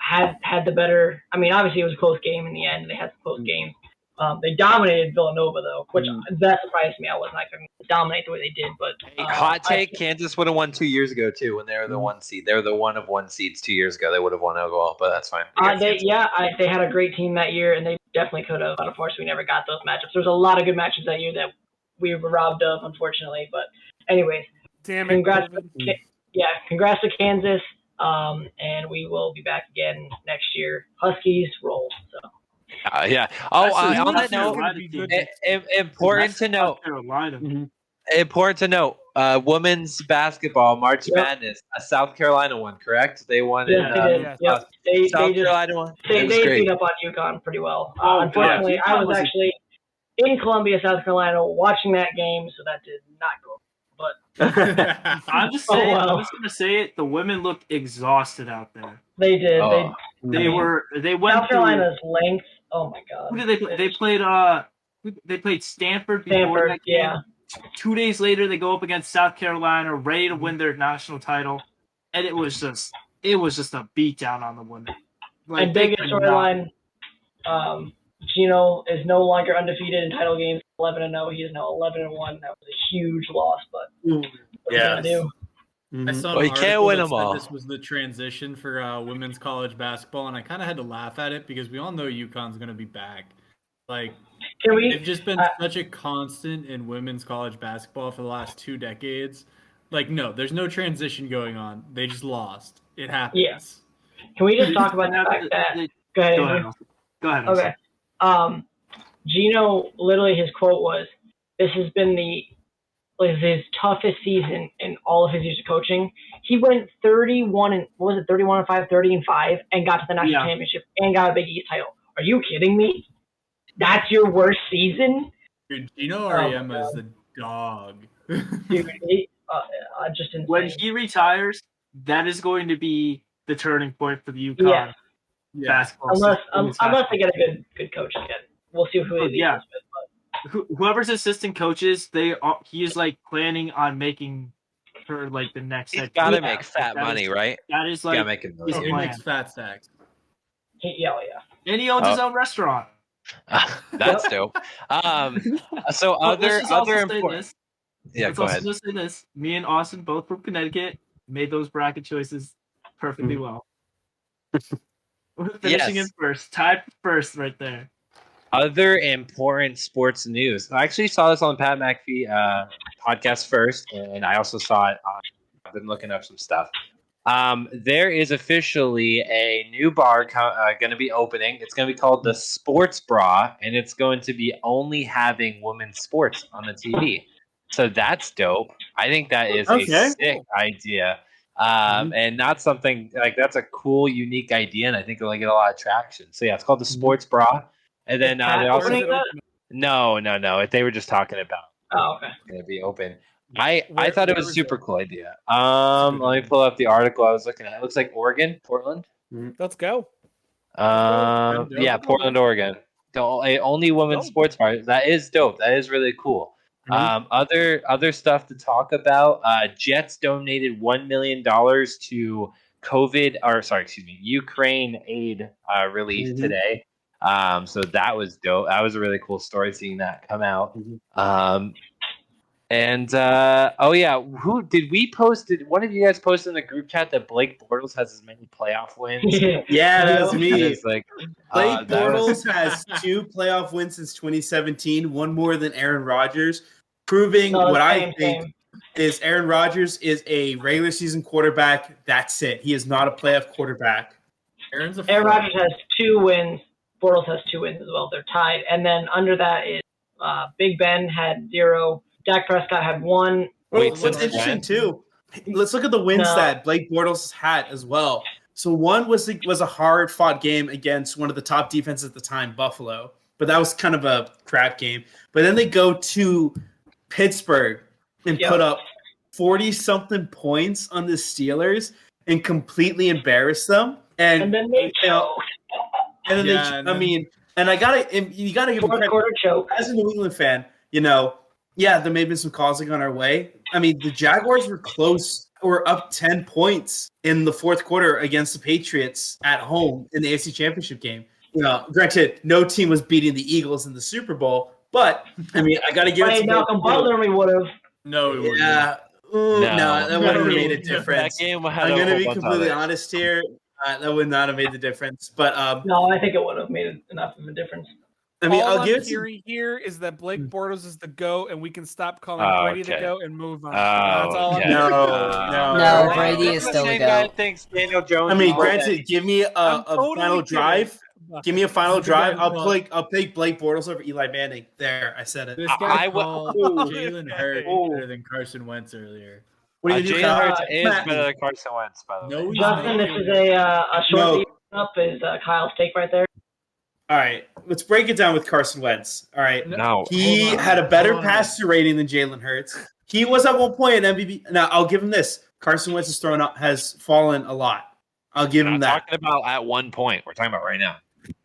had had the better. I mean, obviously it was a close game in the end. They had some close games. Um, they dominated Villanova though, which that surprised me. I wasn't expecting them to dominate the way they did. But uh, hot I- take: Kansas would have won two years ago too when they were the one seed. They were the one of one seeds two years ago. They would have won overall, but that's fine. We Uh, they, yeah, I, they had a great team that year, and they definitely could have. But unfortunately, we never got those matchups. There was a lot of good matchups that year that we were robbed of, unfortunately. But anyways, Damn it. congrats, to, yeah, congrats to Kansas. Um, and we will be back again next year. Huskies roll. So Uh, yeah. Oh, uh, on that note, Carolina team- i- i- important to note. South Carolina. Important to note. Uh, women's basketball March Yep. Madness. A South Carolina one, correct? They won. yes, in, they uh, did. yes. Yep. They, South they just Carolina one. they, they beat up on UConn pretty well. Oh, Uh, God. unfortunately, I was was actually in Columbia, South Carolina, watching that game, so that did not go. I'm just [laughs] Oh, saying. wow. I'm just gonna say it. The women looked exhausted out there. They did. Oh. They I mean, were. They They went. South through- Carolina's length. Oh my god. Who did they play? They played. Uh, they played Stanford. Stanford. that. Yeah. Two days later, they go up against South Carolina, ready to win their national title, and it was just. It was just a beatdown on the women. Like, and they biggest could not- storyline, um, Geno is no longer undefeated in title games. Eleven and zero. He is now eleven and one. That was a huge loss, but what are you Yes. gonna? I saw an Well, you can't win them all. This was the transition for uh, women's college basketball, and I kind of had to laugh at it because we all know UConn's going to be back. Like Can we? they've just been uh, such a constant in women's college basketball for the last two decades. Like, no, there's no transition going on. They just lost. It happens. Yeah. Can we just talk about the fact that? Go ahead. Go ahead. Go ahead. Okay. Um, Geno, literally, his quote was, "This has been the like his toughest season in all of his years of coaching. He went 31 and what was it, 31 and 5, 30 and 5, and got to the national Yeah. championship and got a Big East title. Are you kidding me? That's your worst season, Dude, Geno Oh, Auriemma is the dog. [laughs] dude. He, uh, uh, just insane. when he retires, that is going to be the turning point for the UConn Yeah. yeah. basketball. unless system, um, women's unless they get a good good coach again, we'll see who they yeah. with. But whoever's assistant coaches, they are, he is like planning on making her like the next. He's head got to make fat That is- money, right? That is like, make it. He's He makes fat stacks. he, yeah, oh, yeah. and he owns his Oh. own restaurant. [laughs] That's dope. Um, [laughs] so other other say important. this. Yeah, Let's go also ahead. just say this: me and Austin, both from Connecticut, made those bracket choices perfectly well. We're [laughs] finishing Yes. in first, tied first, right there. Other important sports news. I actually saw this on Pat McAfee uh, podcast first, and I also saw it. On, I've been looking up some stuff. Um, there is officially a new bar co- uh, going to be opening. It's going to be called the Sports Bra, and it's going to be only having women's sports on the TV. So that's dope. I think that is Okay. a sick idea. Um, and not something like that's a cool, unique idea, and I think it'll get a lot of traction. So yeah, it's called the Sports Bra, and then uh, they also opening that? no, no, no. They were just talking about Oh, okay. going to be open. I I thought it was a super it? cool idea. Um, let me pull up the article I was looking at. It looks like Oregon, Portland. Let's go. Um, dope. yeah, Portland, Oregon. The o- a only women's Dope. sports bar. That is dope. That is really cool. Um, other other stuff to talk about. Uh, Jets donated one million dollars to COVID, or sorry, excuse me, Ukraine aid uh, relief Mhm. today. Um, so that was dope. That was a really cool story seeing that come out. Mhm. Um, and uh, oh yeah, who did we post? Did one of you guys post in the group chat that Blake Bortles has as many playoff wins? [laughs] Yeah, that was me. is like Blake uh, that was- Bortles has two playoff wins since 2017, one more than Aaron Rodgers, proving No, what I think same. is Aaron Rodgers is a regular season quarterback. That's it. He is not a playoff quarterback. Aaron's a Aaron. Rodgers has two wins. Bortles has two wins as well. They're tied. And then under that is uh, Big Ben had zero. Dak Prescott had one. Wait, What's since interesting when? too? Let's look at the wins No. that Blake Bortles had as well. So one was was a hard fought game against one of the top defenses at the time, Buffalo, but that was kind of a crap game. But then they go to Pittsburgh and Yep. put up forty something points on the Steelers and completely embarrass them. And And then they you know, choked. And then Yeah, they, and I then- mean, and I gotta and you gotta give them Fourth credit quarter choke. as a New England fan, you know, yeah, there may have been some calls that gone our way. I mean, the Jaguars were close, were up 10 points in the fourth quarter against the Patriots at home in the AFC Championship game. You know, granted, no team was beating the Eagles in the Super Bowl, but I mean, I got to give it to Malcolm Butler, we would have. No, it wouldn't. Yeah. Ooh, no. No. that wouldn't have made a [laughs] that difference. game had I'm going to be completely honest here. Uh, that would not have made the difference. But um, No, I think it would have made enough of a difference. I mean, All I'll give it to hearing here is that Blake Bortles is the go, and we can stop calling Oh, Brady the go and move on. Oh, That's all okay. hearing. No, Uh, no. No, Uh, Brady is still the go. Thanks, Daniel Jones. I mean, all granted, give me a, I'm a totally final kidding. drive. Give me a final drive. I'll called- play. I'll pick Blake Bortles over Eli Manning. There, I said it. This I- guy I will- called Ooh. Jalen Hurts better than Carson Wentz earlier. What Uh, are you gonna do? Jalen Hurts Uh, is Matt. better than Carson Wentz, by the way. No, he's Justin, this is a uh, a short No. up is uh, Kyle's take right there. All right, let's break it down with Carson Wentz. All right, No. he had a better Hold passer rating than Jalen Hurts. He was at one point an MVP. Now I'll give him this. Carson Wentz has thrown up has fallen a lot. I'll give We're him not that. talking about at one point. We're talking about right now.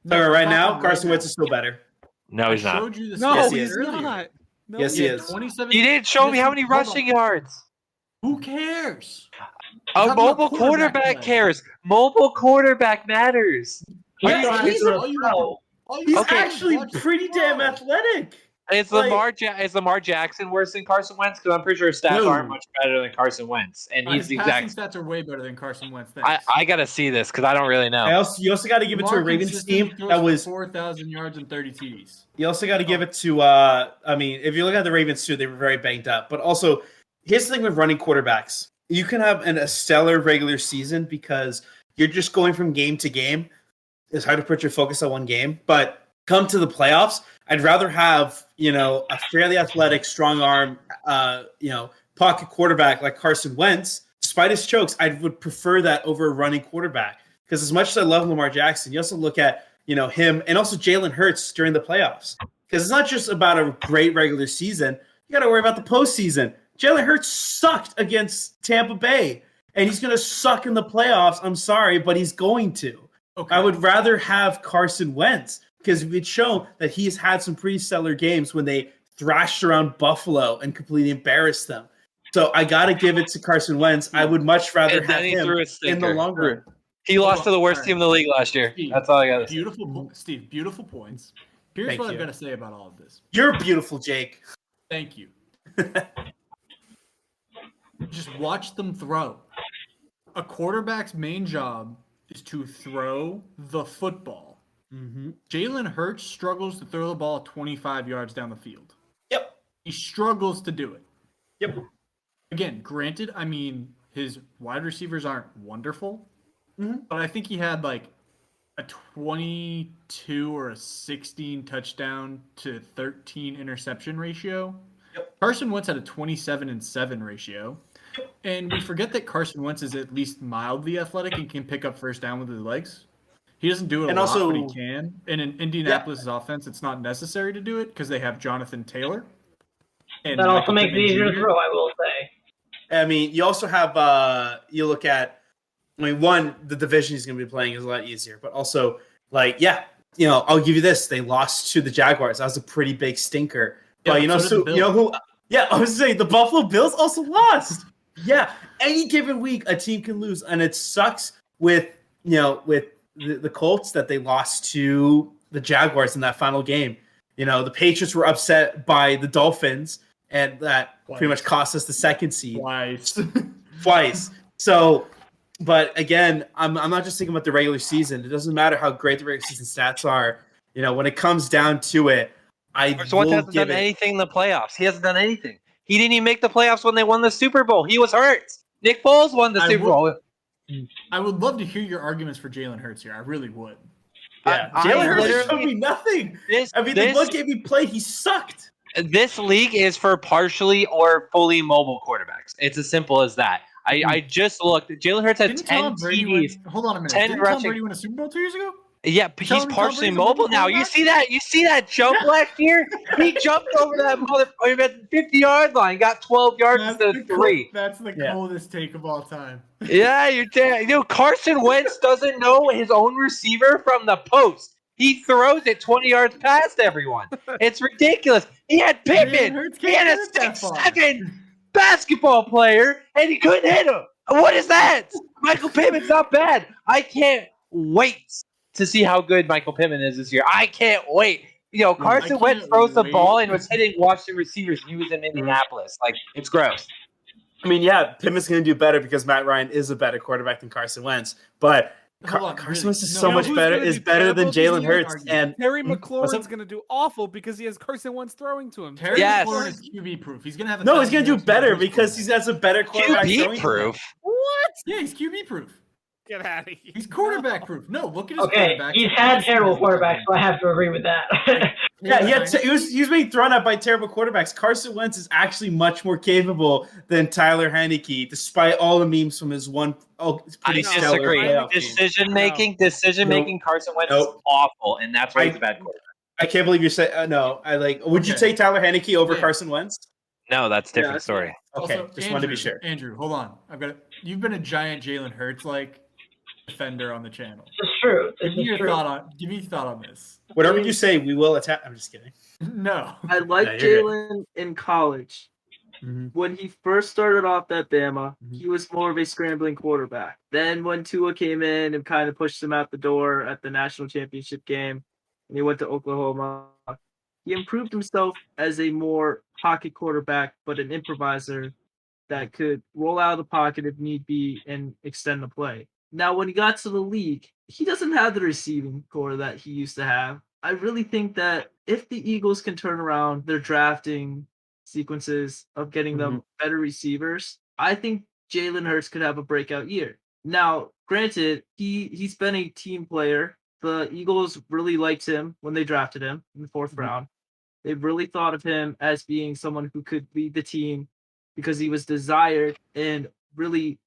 So right now, Right Carson now. Wentz is still better. No, he's I not. showed you the No, Yes, he he's earlier. not. No, Yes, He he is. 27 You didn't show me how many rushing yards. Who cares? A mobile quarterback quarterback cares. Mobile quarterback matters. He's He's- he's a- a pro. He's have to do is actually watch the pretty damn athletic. Is Like- Lamar ja- is Lamar Jackson worse than Carson Wentz? Because I'm pretty sure his stats No. aren't much better than Carson Wentz, and he's his the passing exact. stats are way better than Carson Wentz. I, Thanks. I gotta see this because I don't really know. I also you also got to give it to a Ravens team that was 4,000 yards and 30 TDs. You also got to give it to. uh I mean, if you look at the Ravens too, they were very banged up. But also, here's the thing with running quarterbacks: you can have an, a stellar regular season because you're just going from game to game. It's hard to put your focus on one game, but come to the playoffs, I'd rather have you know a fairly athletic, strong arm, uh, you know, pocket quarterback like Carson Wentz. Despite his chokes, I would prefer that over a running quarterback because as much as I love Lamar Jackson, you also look at you know him and also Jalen Hurts during the playoffs because it's not just about a great regular season. You got to worry about the postseason. Jalen Hurts sucked against Tampa Bay, and he's going to suck in the playoffs. I'm sorry, but he's going to. Okay. I would rather have Carson Wentz because it's shown that he's had some pretty stellar games when they thrashed around Buffalo and completely embarrassed them. So I got to give it to Carson Wentz. I would much rather And have him in the stinker. long run. He lost to the worst team in the league last year. Steve, That's all I gotta say. Beautiful, Steve. Beautiful points. Here's Thank what you. I'm going to say about all of this. You're beautiful, Jake. Thank you. [laughs] just watch them throw. A quarterback's main job is to throw the football. Mm-hmm. Jalen Hurts struggles to throw the ball 25 yards down the field. Yep. He struggles to do it. Yep. Again, granted, I mean, his wide receivers aren't wonderful, Mhm. but I think he had like a 22 or a 16 touchdown to 13 interception ratio. Yep. Carson Wentz had a 27 and 7 ratio. And we forget that Carson Wentz is at least mildly athletic and can pick up first down with his legs. He doesn't do it And a lot, but he can. And in Indianapolis' offense, it's not necessary to do it because they have Jonathan Taylor. And That also makes it Pittman easier to throw, I will say. I mean, you also have uh you look at I mean, one, the division he's gonna be playing is a lot easier, but also like, yeah, you know, I'll give you this. They lost to the Jaguars. That was a pretty big stinker. Yeah, but you know, so so you know who yeah, I was saying the Buffalo Bills also lost. Yeah. Any given week a team can lose. And it sucks with you know, with the, the Colts that they lost to the Jaguars in that final game. You know, the Patriots were upset by the Dolphins, and that pretty much cost us the second seed Twice. [laughs] [laughs] twice. So, but again, I'm I'm not just thinking about the regular season. It doesn't matter how great the regular season stats are. You know, when it comes down to it, I Carson Wentz will hasn't give done it. anything in the playoffs. He hasn't done anything. He didn't even make the playoffs when they won the Super Bowl. He was hurt. Nick Foles won the I Super will- Bowl. I would love to hear your arguments for Jalen Hurts here. I really would. Yeah, I- Jalen Hurts showed me nothing. This, I mean, this, the one game he played, he sucked. this league is for partially or fully mobile quarterbacks. It's as simple as that. I, I hmm. just looked. Jalen Hurts had Didn't 10 Tom win, TDs. hold on a minute. 10 Didn't rushing- Tom Brady win a Super Bowl two years ago? Yeah, but Tell he's partially mobile mobile now. You see that? You see that jump last year? He [laughs] jumped over that mother at the 50 yard line, got 12 yards instead of three. cold- that's the Yeah. coldest take of all time. Yeah, you're dead. You know, Carson Wentz doesn't know his own receiver from the post. He throws it 20 yards past everyone. It's ridiculous. He had Jalen Pittman. Hurts He can't had a do it that six far. seven basketball player, and he couldn't hit him. What is that? Michael Pittman's not bad. I can't wait to see how good Michael Pittman is this year. I can't wait. You know, Carson can't Wentz throws the wait. ball and was hitting Washington receivers. He was in Indianapolis. Like, it's gross. I mean, yeah, Pittman's going to do better because Matt Ryan is a better quarterback than Carson Wentz. But Car- on, Carson really? Wentz is No, so you know much better. Is do better than terrible? This is Jalen my Hurts. And Terry? What's McLaurin's going to do awful because he has Carson Wentz throwing to him. Terry Yes. McLaurin is QB proof. He's gonna have a no, he's going to do better because quarterback. he has a better quarterback. QB proof. What? yeah, he's QB proof. Get out of here. He's quarterback proof. No, look at his Okay, quarterback. he's had terrible quarterbacks, so I have to agree with that. [laughs] Yeah, he, had he was he was being thrown at by terrible quarterbacks. Carson Wentz is actually much more capable than Tyler Heinicke, despite all the memes from his one oh it's I pretty stellar disagree. Decision making, decision making. Carson Wentz is awful, and that's why he's a bad quarterback. I can't believe you said uh, no. I like. Would you Okay. take Tyler Heinicke over Yeah. Carson Wentz? No, that's a different that's story. Okay, Also, just wanted to be sure. Andrew, hold on. I've got. You've been a giant Jalen Hurts like defender on the channel. this is true. This Give me your true. thought on. Give me your thought on this. Whatever you say, we will attack. I'm just kidding. No. I like Yeah, Jalen in college. Mhm. When he first started off at Bama, Mhm. he was more of a scrambling quarterback. Then when Tua came in and kind of pushed him out the door at the national championship game, and he went to Oklahoma, he improved himself as a more pocket quarterback, but an improviser that could roll out of the pocket if need be and extend the play. Now, when he got to the league, he doesn't have the receiving corps that he used to have. I really think that if the Eagles can turn around their drafting sequences of getting them better receivers, I think Jalen Hurts could have a breakout year. Now, granted, he he's been a team player. The Eagles really liked him when they drafted him in the 4th Mhm. round. They really thought of him as being someone who could lead the team because he was desired and really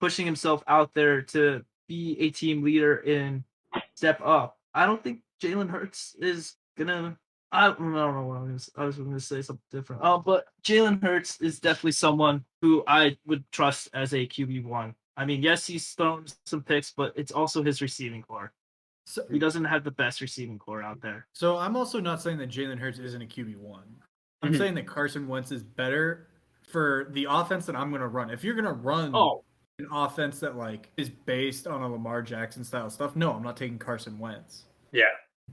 pushing himself out there to be a team leader and step up. I don't think Jalen Hurts is gonna. I, I don't know what I'm gonna. I was going to say something different. Oh, but Jalen Hurts is definitely someone who I would trust as a QB one. I mean, yes, he's thrown some picks, but it's also his receiving corps. So, He doesn't have the best receiving corps out there. so I'm also not saying that Jalen Hurts isn't a QB one. I'm Mhm. saying that Carson Wentz is better for the offense that I'm going to run. If you're going to run Oh, an offense that like is based on a Lamar Jackson style stuff, no, I'm not taking Carson Wentz. Yeah.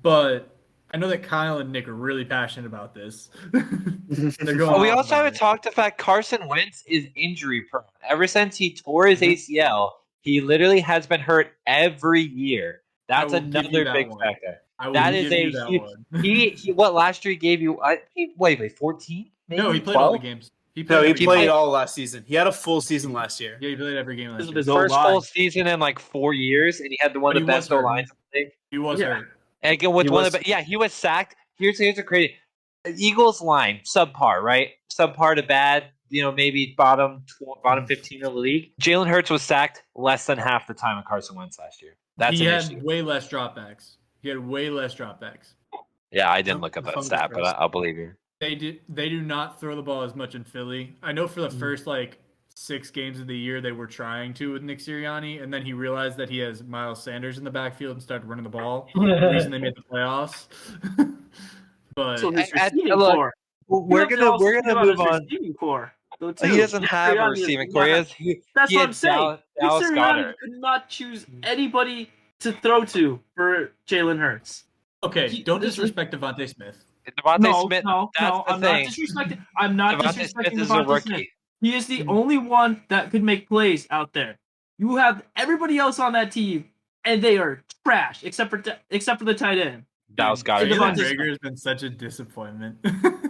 But I know that Kyle and Nick are really passionate about this. [laughs] They're going. Oh, we also haven't it. talked the fact Carson Wentz is injury prone. Ever since he tore his Mm-hmm. ACL, he literally has been hurt every year. That's will give you another that big one. factor. I will that give is you a that huge- one. He, he what last year he gave you? I he, wait, wait, fourteen? No, he played all the games. He No, he every played game. all last season. He had a full season last year. Yeah, he played every game This last is year. his First line. full season in like four years, and he had the one But of the he best was O lines. He was Yeah. hurt. And again, with He one was- of the yeah, he was sacked. Here's here's a crazy Eagles line subpar, right? Subpar to bad. You know, maybe bottom tw- bottom fifteen of the league. Jalen Hurts was sacked less than half the time of Carson Wentz last year. That's he had issue. way less dropbacks. He had way less dropbacks. Yeah, I didn't look up that stat, but I. I'll believe you. They do. They do not throw the ball as much in Philly. I know for the Mm. first like six games of the year they were trying to with Nick Sirianni, and then he realized that he has Miles Sanders in the backfield and started running the ball. [laughs] the reason they made the playoffs. [laughs] but So his I- I- look, core. We're You have to gonna we're gonna move on. Core. He doesn't have a Sirianni is receiving corps. He has, he, That's he what I'm saying. Dallas, Dallas Sirianni Goedert. could not choose anybody to throw to for Jalen Hurts. okay, He- don't disrespect DeVonta Smith. DeVonta no, Smith. no, that's no. the I'm thing. not disrespecting. I'm not DeVonta disrespecting Smith is a DeVonta. Smith. He is the only one that could make plays out there. You have everybody else on that team, and they are trash except for except for the tight end. Dallas Goedert. Devontae Jalen Reagor has been such a disappointment.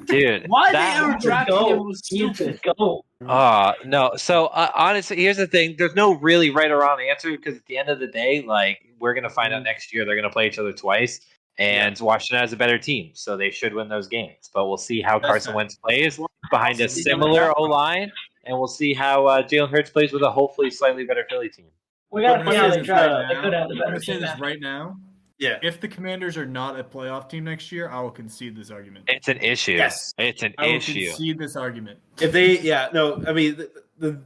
Dude, [laughs] Why that- they ever Let's drafted him was He needs to stupid. go. Uh no. So uh, honestly, here's the thing: there's no really right or wrong answer because at the end of the day, like we're gonna find Mm. out next year they're gonna play each other twice, and Washington has a better team, so they should win those games. But we'll see how That's Carson fair. Wentz plays behind a similar O line, and we'll see how uh, Jalen Hurts plays with a hopefully slightly better Philly team. We I'm gotta gonna see how they this try. right They now. could have the I'm better gonna say team. this right now. Yeah. If the Commanders are not a playoff team next year, I will concede this argument. It's an issue. Yes. It's an I will issue. concede this argument. If they, yeah, no, I mean the, the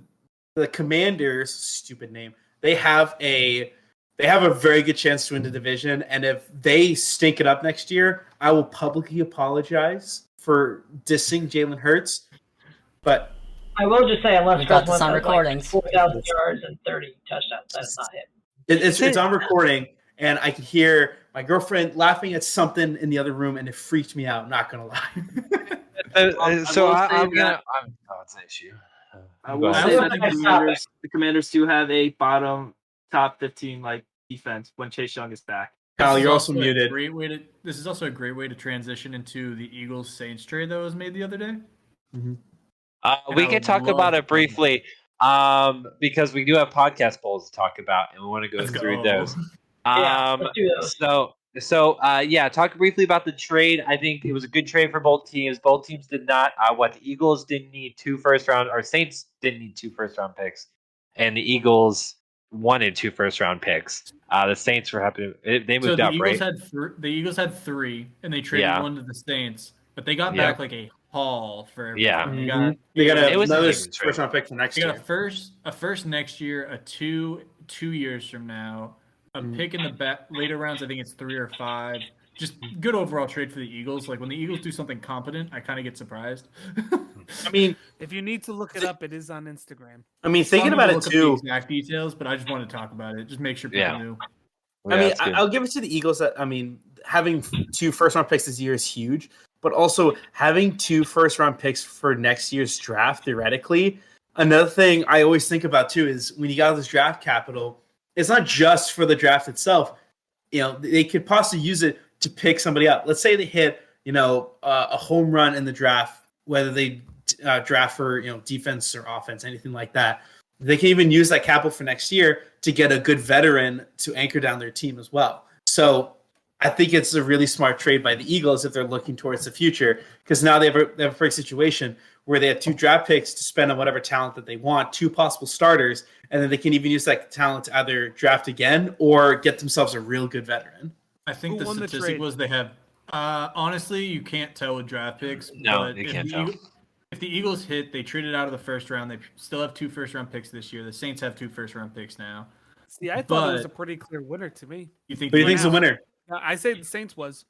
the Commanders, stupid name. They have a they have a very good chance to win the division, and if they stink it up next year, I will publicly apologize for dissing Jalen Hurts. But I will just say, unless We got this on Wentz has, recordings. like, 4,000 yards and 30 touchdowns, that's not him. it, it's it's on [laughs] recording, and I can hear my girlfriend laughing at something in the other room, and it freaked me out. Not gonna lie. [laughs] Uh, so I, I'm gonna. I'm, oh, it's an issue. I will ahead. say I that the Commanders, the Commanders do have a bottom top 15 like defense when Chase Young is back. Kyle, you're also a muted. Great way to. This is also a great way to transition into the Eagles Saints trade that was made the other day. Uh, we can talk about it briefly um, because we do have podcast polls to talk about, and we want to go Let's through go. those. [laughs] Yeah, Um, let's do those. so, so uh, yeah, talk briefly about the trade. I think it was a good trade for both teams. Both teams did not. Uh, what the Eagles didn't need two first round, or Saints didn't need two first round picks, and the Eagles wanted two first round picks. Uh, the Saints were happy. They they So moved the up, Eagles right? had three. The Eagles had three, and they traded Yeah. one to the Saints, but they got Yeah. back like a haul for. Yeah. everything. They got They got a, It was another first round pick for next They got a first, a first next year, a two, two years from now, a Mhm. pick in the ba- later rounds. I think it's three or five. Just good overall trade for the Eagles. Like when the Eagles do something competent, I kind of get surprised. [laughs] I mean, If you need to look it up, it is on Instagram. I mean, thinking Some about it look up too. exact details, but I just want to talk about it. Just make sure people Yeah. knew. I mean, I, I'll give it to the Eagles. That I mean, having two first round picks this year is huge, but also having two first round picks for next year's draft theoretically. Another thing I always think about too is when you got this draft capital, it's not just for the draft itself. You know, they could possibly use it to pick somebody up. Let's say they hit, you know, uh, a home run in the draft, whether they uh, draft for you know defense or offense, anything like that. They can even use that capital for next year to get a good veteran to anchor down their team as well. So I think it's a really smart trade by the Eagles if they're looking towards the future because now they have, a, they have a perfect situation where they have two draft picks to spend on whatever talent that they want, two possible starters, and then they can even use that talent to either draft again or get themselves a real good veteran. I think Who the won the statistic was they have. Uh, honestly, you can't tell with draft picks. No, but you can't the tell. Eagle- if the Eagles hit, they traded out of the first round. They still have two first round picks this year. The Saints have two first round picks now. See, I thought it was a pretty clear winner to me. You think? Who do you the think's the winner? I say the Saints was.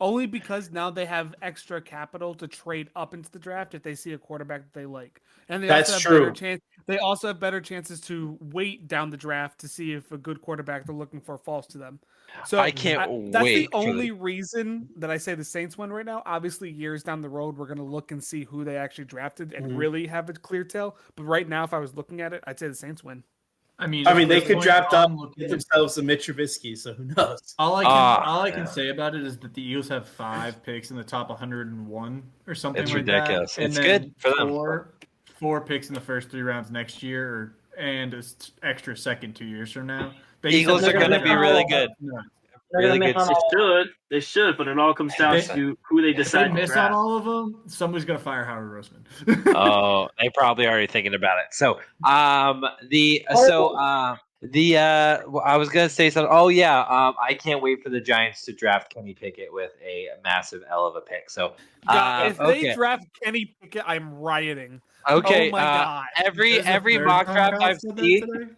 Only because now they have extra capital to trade up into the draft if they see a quarterback that they like, and they That's also have better chance. They also have better chances to wait down the draft to see if a good quarterback they're looking for falls to them. So I can't that's wait the for the- only reason that I say the Saints win right now. Obviously, years down the road, we're gonna look and see who they actually drafted and Mhm. really have a clear tell. But right now, if I was looking at it, I'd say the Saints win. I mean, I mean, they could draft up I'm looking- get themselves a Mitch Trubisky, so who knows? All I can Ah, all I can yeah. say about it is that the Eagles have five picks in the top 101 or something It's like ridiculous. that. And It's then good for them. Four, four picks in the first three rounds next year, or, and an extra second two years from now. They Eagles are going to gonna be really good. No. They're Really good They should. They should, but it all comes down They- to who they If they decide to miss draft. on all of them, somebody's gonna fire Howard Roseman. [laughs] oh, they probably already thinking about it. So, um, the so uh, the uh, I was gonna say something. Oh yeah, um, I can't wait for the Giants to draft Kenny Pickett with a massive L of a pick. So, God, uh, if okay, they draft Kenny Pickett, I'm rioting. okay, oh my uh, god. every There's every third mock draft I've seen, today.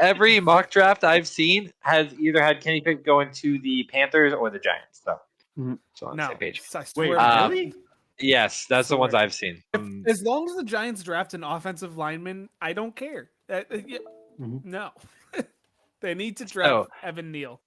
Every mock draft I've seen has either had Kenny Pickett going to the Panthers or the Giants. So, Mhm. so on the no, same page. Wait, swear to God. really? Yes, that's the ones I've seen. If- Um, as long as the Giants draft an offensive lineman, I don't care. Uh, uh, yeah, Mhm. No, [laughs] they need to draft So, Evan Neal.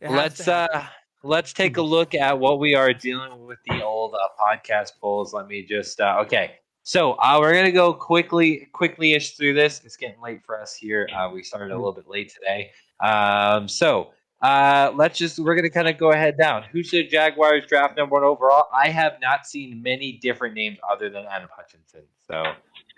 It let's uh let's take a look at what we are dealing with the old uh, podcast polls let me just uh, okay so uh, we're gonna go quickly quickly ish through this. It's getting late for us here. Uh, we started a little bit late today. Um so uh let's just we're gonna kind of go ahead down. Who should jaguars draft number one overall? I have not seen many different names other than adam hutchinson so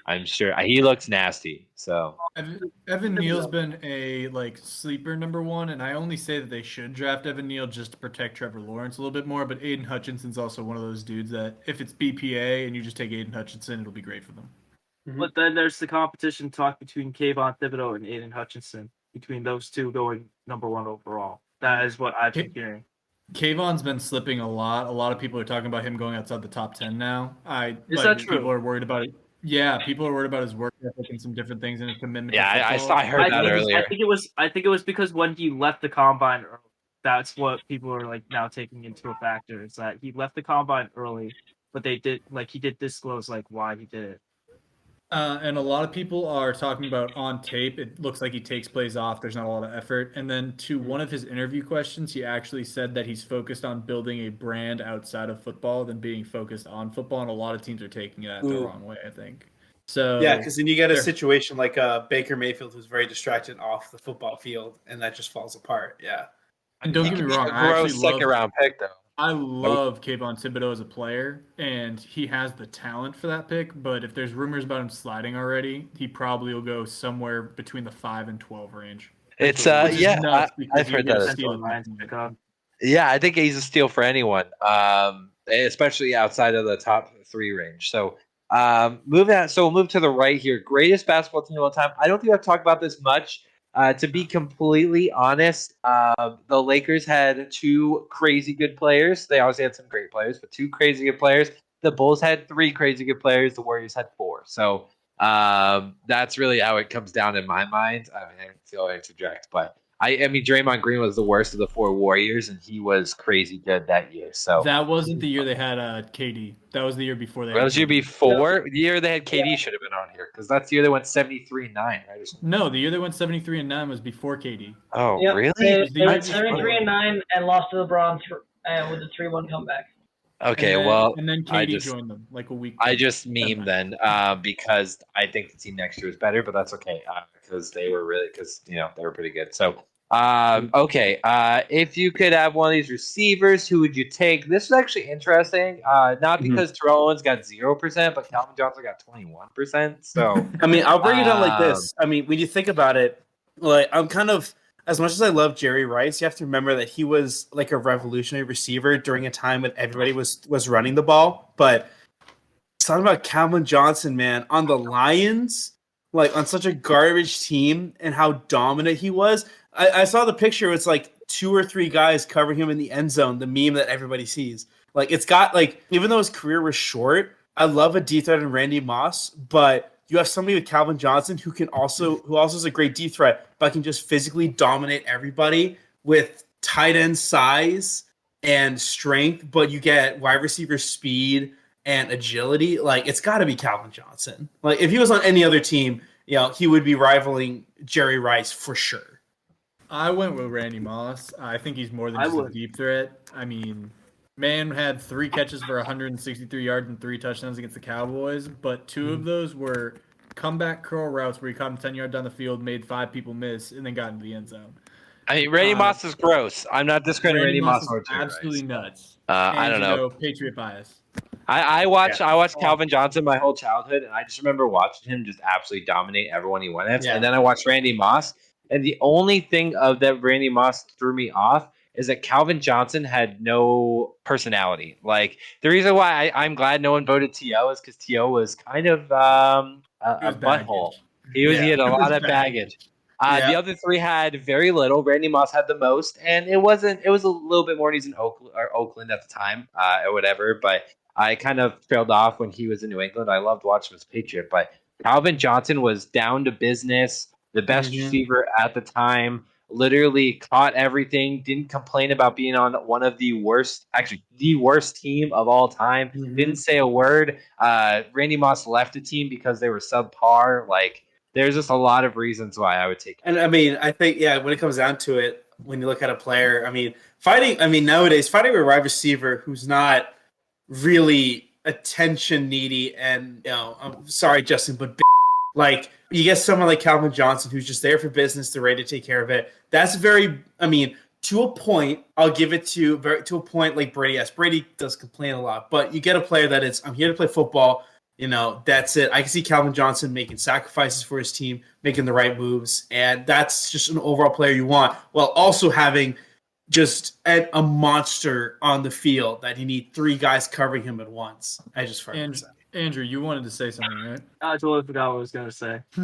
i'm sure uh, he looks nasty so Evan, Evan Neal's been a like sleeper number one, and I only say that they should draft Evan Neal just to protect Trevor Lawrence a little bit more. But Aidan Hutchinson's also one of those dudes that if it's BPA and you just take Aidan Hutchinson, it'll be great for them. Mm-hmm. But then there's the competition talk between Kayvon Thibodeaux and Aidan Hutchinson, between those two going number one overall. That is what I've been hearing. Kayvon's been slipping a lot. A lot of people are talking about him going outside the top ten now. I Is like, that true? People are worried about it. Yeah, people are worried about his work ethic and some different things and his commitment. yeah to i, I saw i heard I that think, earlier I think it was. I think it was because when he left the combine, early, that's what people are like now taking into a factor. Is that he left the combine early, but they did like he did disclose like why he did it. Uh, and a lot of people are talking about on tape. It looks like he takes plays off. There's not a lot of effort. And then to one of his interview questions, he actually said that he's focused on building a brand outside of football than being focused on football. And a lot of teams are taking that the wrong way. I think. So Yeah, because then you get a Sure. situation like uh, Baker Mayfield who's very distracted off the football field, and that just falls apart. Yeah. and don't He get me could be wrong, a I gross actually second round pick though I love Kayvon Thibodeaux as a player, and he has the talent for that pick. But if there's rumors about him sliding already, he probably will go somewhere between the five and twelve range. it's uh yeah I, I've heard that a as steal. That's what Lions pick up. Yeah, I think he's a steal for anyone, um, especially outside of the top three range. So, um, moving on. So we'll move to the right here. Greatest basketball team of all time. I don't think I've talked about this much. Uh, to be completely honest, uh, the Lakers had two crazy good players. They obviously had some great players, but two crazy good players. The Bulls had three crazy good players. The Warriors had four. So um, that's really how it comes down in my mind. I mean, I feel interject, but I, I mean, Draymond Green was the worst of the four Warriors, and he was crazy good that year. So That wasn't the year they had uh, KD. That was the year before they. that had was year KD. before the year they had KD should have been on here because that's the year they went seventy three nine, right? No, the year they went seventy three and nine was before KD. Oh, Yep, really? They, the they went seventy three and nine and lost to LeBron th- uh, with a three one comeback. Okay, And then- well, and then I KD just- joined them like a week. I just meme then uh, because I think the team next year is better, but that's okay because they were really because you know they were pretty good. So um, okay, uh, if you could have one of these receivers, who would you take? This is actually interesting. Uh, not Mhm. because Terrell Owens got zero percent, but Calvin Johnson got twenty one percent. So I mean, I'll bring it down like Um, this. I mean, when you think about it, like I'm kind of as much as I love Jerry Rice, you have to remember that he was like a revolutionary receiver during a time when everybody was was running the ball. But talking about Calvin Johnson, man, on the Lions, like on such a garbage team and how dominant he was. I, I saw the picture. It's like two or three guys covering him in the end zone. The meme that everybody sees. Like it's got like even though his career was short, I love a D threat in Randy Moss, but you have somebody with Calvin Johnson who can also who also is a great D threat, but can just physically dominate everybody with tight end size and strength, but you get wide receiver speed and agility, like it's got to be Calvin Johnson. Like if he was on any other team, you know, he would be rivaling Jerry Rice for sure. I went with Randy Moss. I think he's more than just a deep threat. I mean, man had three catches for 163 yards and three touchdowns against the Cowboys, but 2 Mm-hmm. of those were comeback curl routes where he caught him 10 yards down the field, made five people miss, and then got into the end zone. I mean, Randy Uh, Moss is gross. I'm not discrediting Randy, Moss is or Jerry absolutely Rice. nuts. Uh, I don't you know. Patriot bias. I, I watched I watched Calvin Johnson my whole childhood, and I just remember watching him just absolutely dominate everyone he went at. Yeah. And then I watched Randy Moss, and the only thing of that Randy Moss threw me off is that Calvin Johnson had no personality. Like the reason why I, I'm glad no one voted To is because To was kind of um, a, a butthole. He was he had a [laughs] lot of baggage. Uh, The other three had very little. Randy Moss had the most, and it wasn't. It was a little bit more. He's in Oakland, or Oakland at the time, uh, or whatever. But I kind of trailed off when he was in New England. I loved watching his Patriot, but Calvin Johnson was down to business, the best Mhm. receiver at the time. Literally caught everything. Didn't complain about being on one of the worst, actually the worst team of all time. Mhm. Didn't say a word. Uh, Randy Moss left the team because they were subpar. Like there's just a lot of reasons why I would take. And I mean, I think yeah, when it comes down to it, when you look at a player, I mean, fighting. I mean, nowadays fighting a wide receiver who's not really attention needy, and you know, I'm sorry, Justin, but like you get someone like Calvin Johnson who's just there for business, they're ready to take care of it. That's very. I mean. To a point, I'll give it to to a point like Brady. Yes, Brady does complain a lot, but you get a player that is I'm here to play football. You know, that's it. I can see Calvin Johnson making sacrifices for his team, making the right moves, and that's just an overall player you want, while also having just a, a monster on the field that you need three guys covering him at once. I just. And Andrew, you wanted to say something, right? I totally forgot what I was gonna say. [laughs]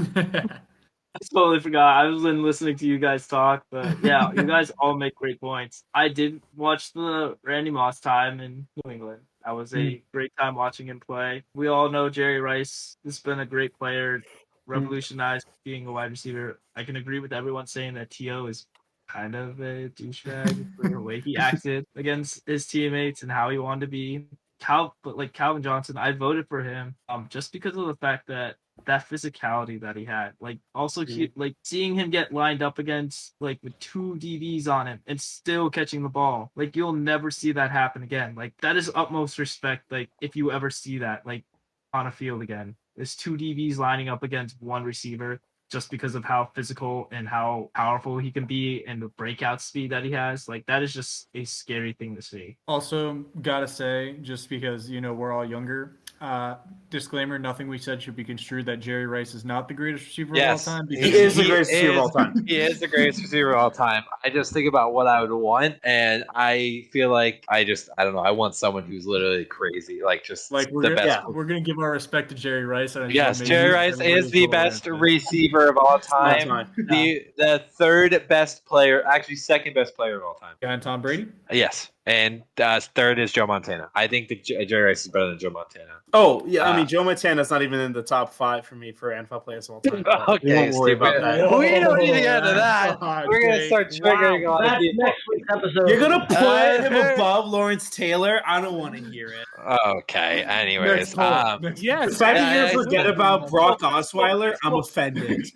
I totally forgot. I was listening to you guys talk, but yeah, you [laughs] guys all make great points. I did watch the Randy Moss time in New England. That was a hmm. great time watching him play. We all know Jerry Rice has been a great player, hmm. revolutionized being a wide receiver. I can agree with everyone saying that T.O. is kind of a douchebag for the way he [laughs] acted against his teammates and how he wanted to be. Cal, but like Calvin Johnson, I voted for him um just because of the fact that that physicality that he had. Like also he, like seeing him get lined up against like with two DBs on him and still catching the ball. Like you'll never see that happen again. Like that is utmost respect. Like if you ever see that like on a field again, there's two DBs lining up against one receiver just because of how physical and how powerful he can be and the breakout speed that he has. Like that is just a scary thing to see. Also, gotta say, just because you know we're all younger, uh, disclaimer: nothing we said should be construed that Jerry Rice is not the greatest receiver Yes, of all time. he because is the he greatest receiver of all time. [laughs] He is the greatest receiver of all time. I just think about what I would want, and I feel like I just I don't know. I want someone who's literally crazy, like just like we're the gonna, best. yeah. we're gonna give our respect to Jerry Rice. and Yes, Jerry Rice is the best into receiver of all time. time. The the third best player, actually second best player of all time. And Tom Brady. Yes, and uh, third is Joe Montana. I think that J- Jerry Rice is better than Joe Montana. Oh yeah, I Uh, mean Joe Montana's not even in the top five for me for NFL players of all time. [laughs] but we Okay, won't worry about that. we don't need to get into that. [laughs] Oh, We're gonna start triggering on That's people. next week's episode. You're gonna put Uh, him [laughs] above Lawrence Taylor. I don't want to hear it. Okay. Anyways, Next um, Next The Yes, fact Yeah, that yeah, you forget yeah. about Brock Osweiler, I'm offended.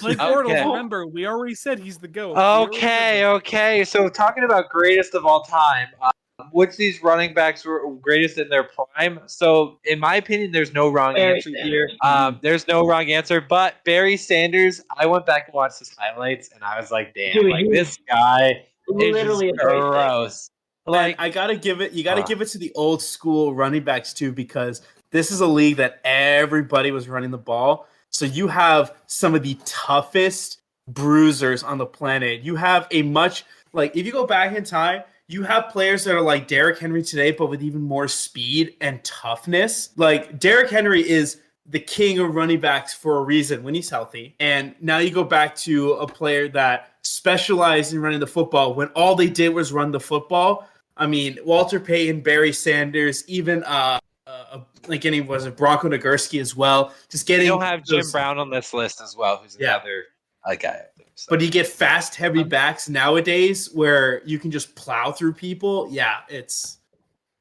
Blake Okay. Bortles. Remember, we already said he's the goat. We already said Okay, okay. So talking about greatest of all time, um, which these running backs were greatest in their prime? So in my opinion, there's no wrong Barry answer here. Um, there's no wrong answer, but Barry Sanders. I went back and watched his highlights, and I was like, damn, Dude, like this guy is Literally a just gross. Like I gotta give it, you gotta Uh. give it to the old school running backs too, because this is a league that everybody was running the ball. So you have some of the toughest bruisers on the planet. You have a much like if you go back in time, you have players that are like Derrick Henry today, but with even more speed and toughness. Like Derrick Henry is the king of running backs for a reason when he's healthy. And now you go back to a player that specialized in running the football when all they did was run the football. I mean, Walter Payton, Barry Sanders, even uh, uh like any was it Bronco Nagurski as well. Just You getting don't have Jim those- Brown on this list as well, who's Yeah. another Like I. So. But you get fast, heavy backs nowadays where you can just plow through people. Yeah, it's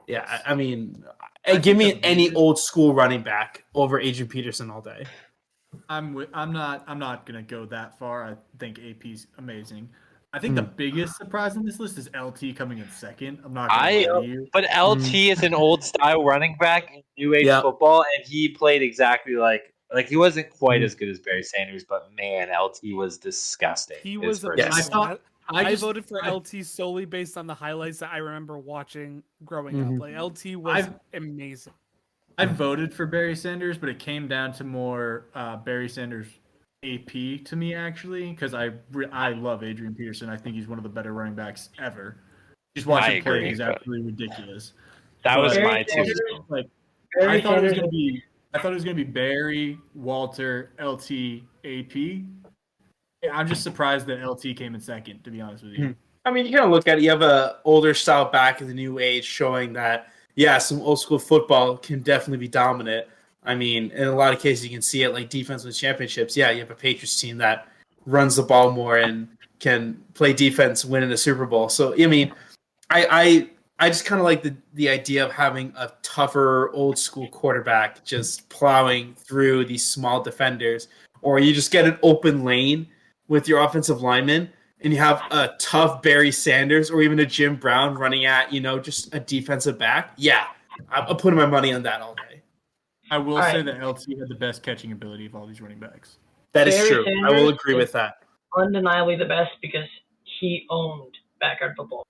yeah. I, I mean, I give me any biggest- old school running back over Adrian Peterson all day. I'm wi- I'm not I'm not gonna go that far. I think AP's amazing. I think the Hmm. biggest surprise on this list is LT coming in second. I'm not gonna I- lie to you. But LT is an old style running back in new age Yeah. football, and he played exactly like like he wasn't quite Mhm. as good as Barry Sanders, but man, LT was disgusting. He was first Yes. I thought I, I, just, voted for I- LT solely based on the highlights that I remember watching growing Mhm. up. Like LT was I've- amazing. I voted for Barry Sanders, but it came down to more uh, Barry Sanders AP to me actually because I re- I love Adrian Peterson. I think he's one of the better running backs ever. Just watching I him play; agree, he's absolutely ridiculous. that was Barry my two. Like I thought it was gonna be I thought it was gonna be Barry, Walter, LT, AP. I'm just surprised that LT came in second. To be honest with you. Hmm. I mean, you kind of look at it. You have a older style back in the new age, showing that yeah, some old school football can definitely be dominant. I mean, in a lot of cases, you can see it like defense wins championships. Yeah, you have a Patriots team that runs the ball more and can play defense, win in a Super Bowl. So I mean, I I I just kind of like the the idea of having a tougher old school quarterback just plowing through these small defenders, or you just get an open lane with your offensive lineman and you have a tough Barry Sanders or even a Jim Brown running at, you know, just a defensive back, yeah, I'm putting my money on that all day. I will All say right. that LT had the best catching ability of all these running backs. That is Barry true. I will agree with that. undeniably the best because he owned backyard football.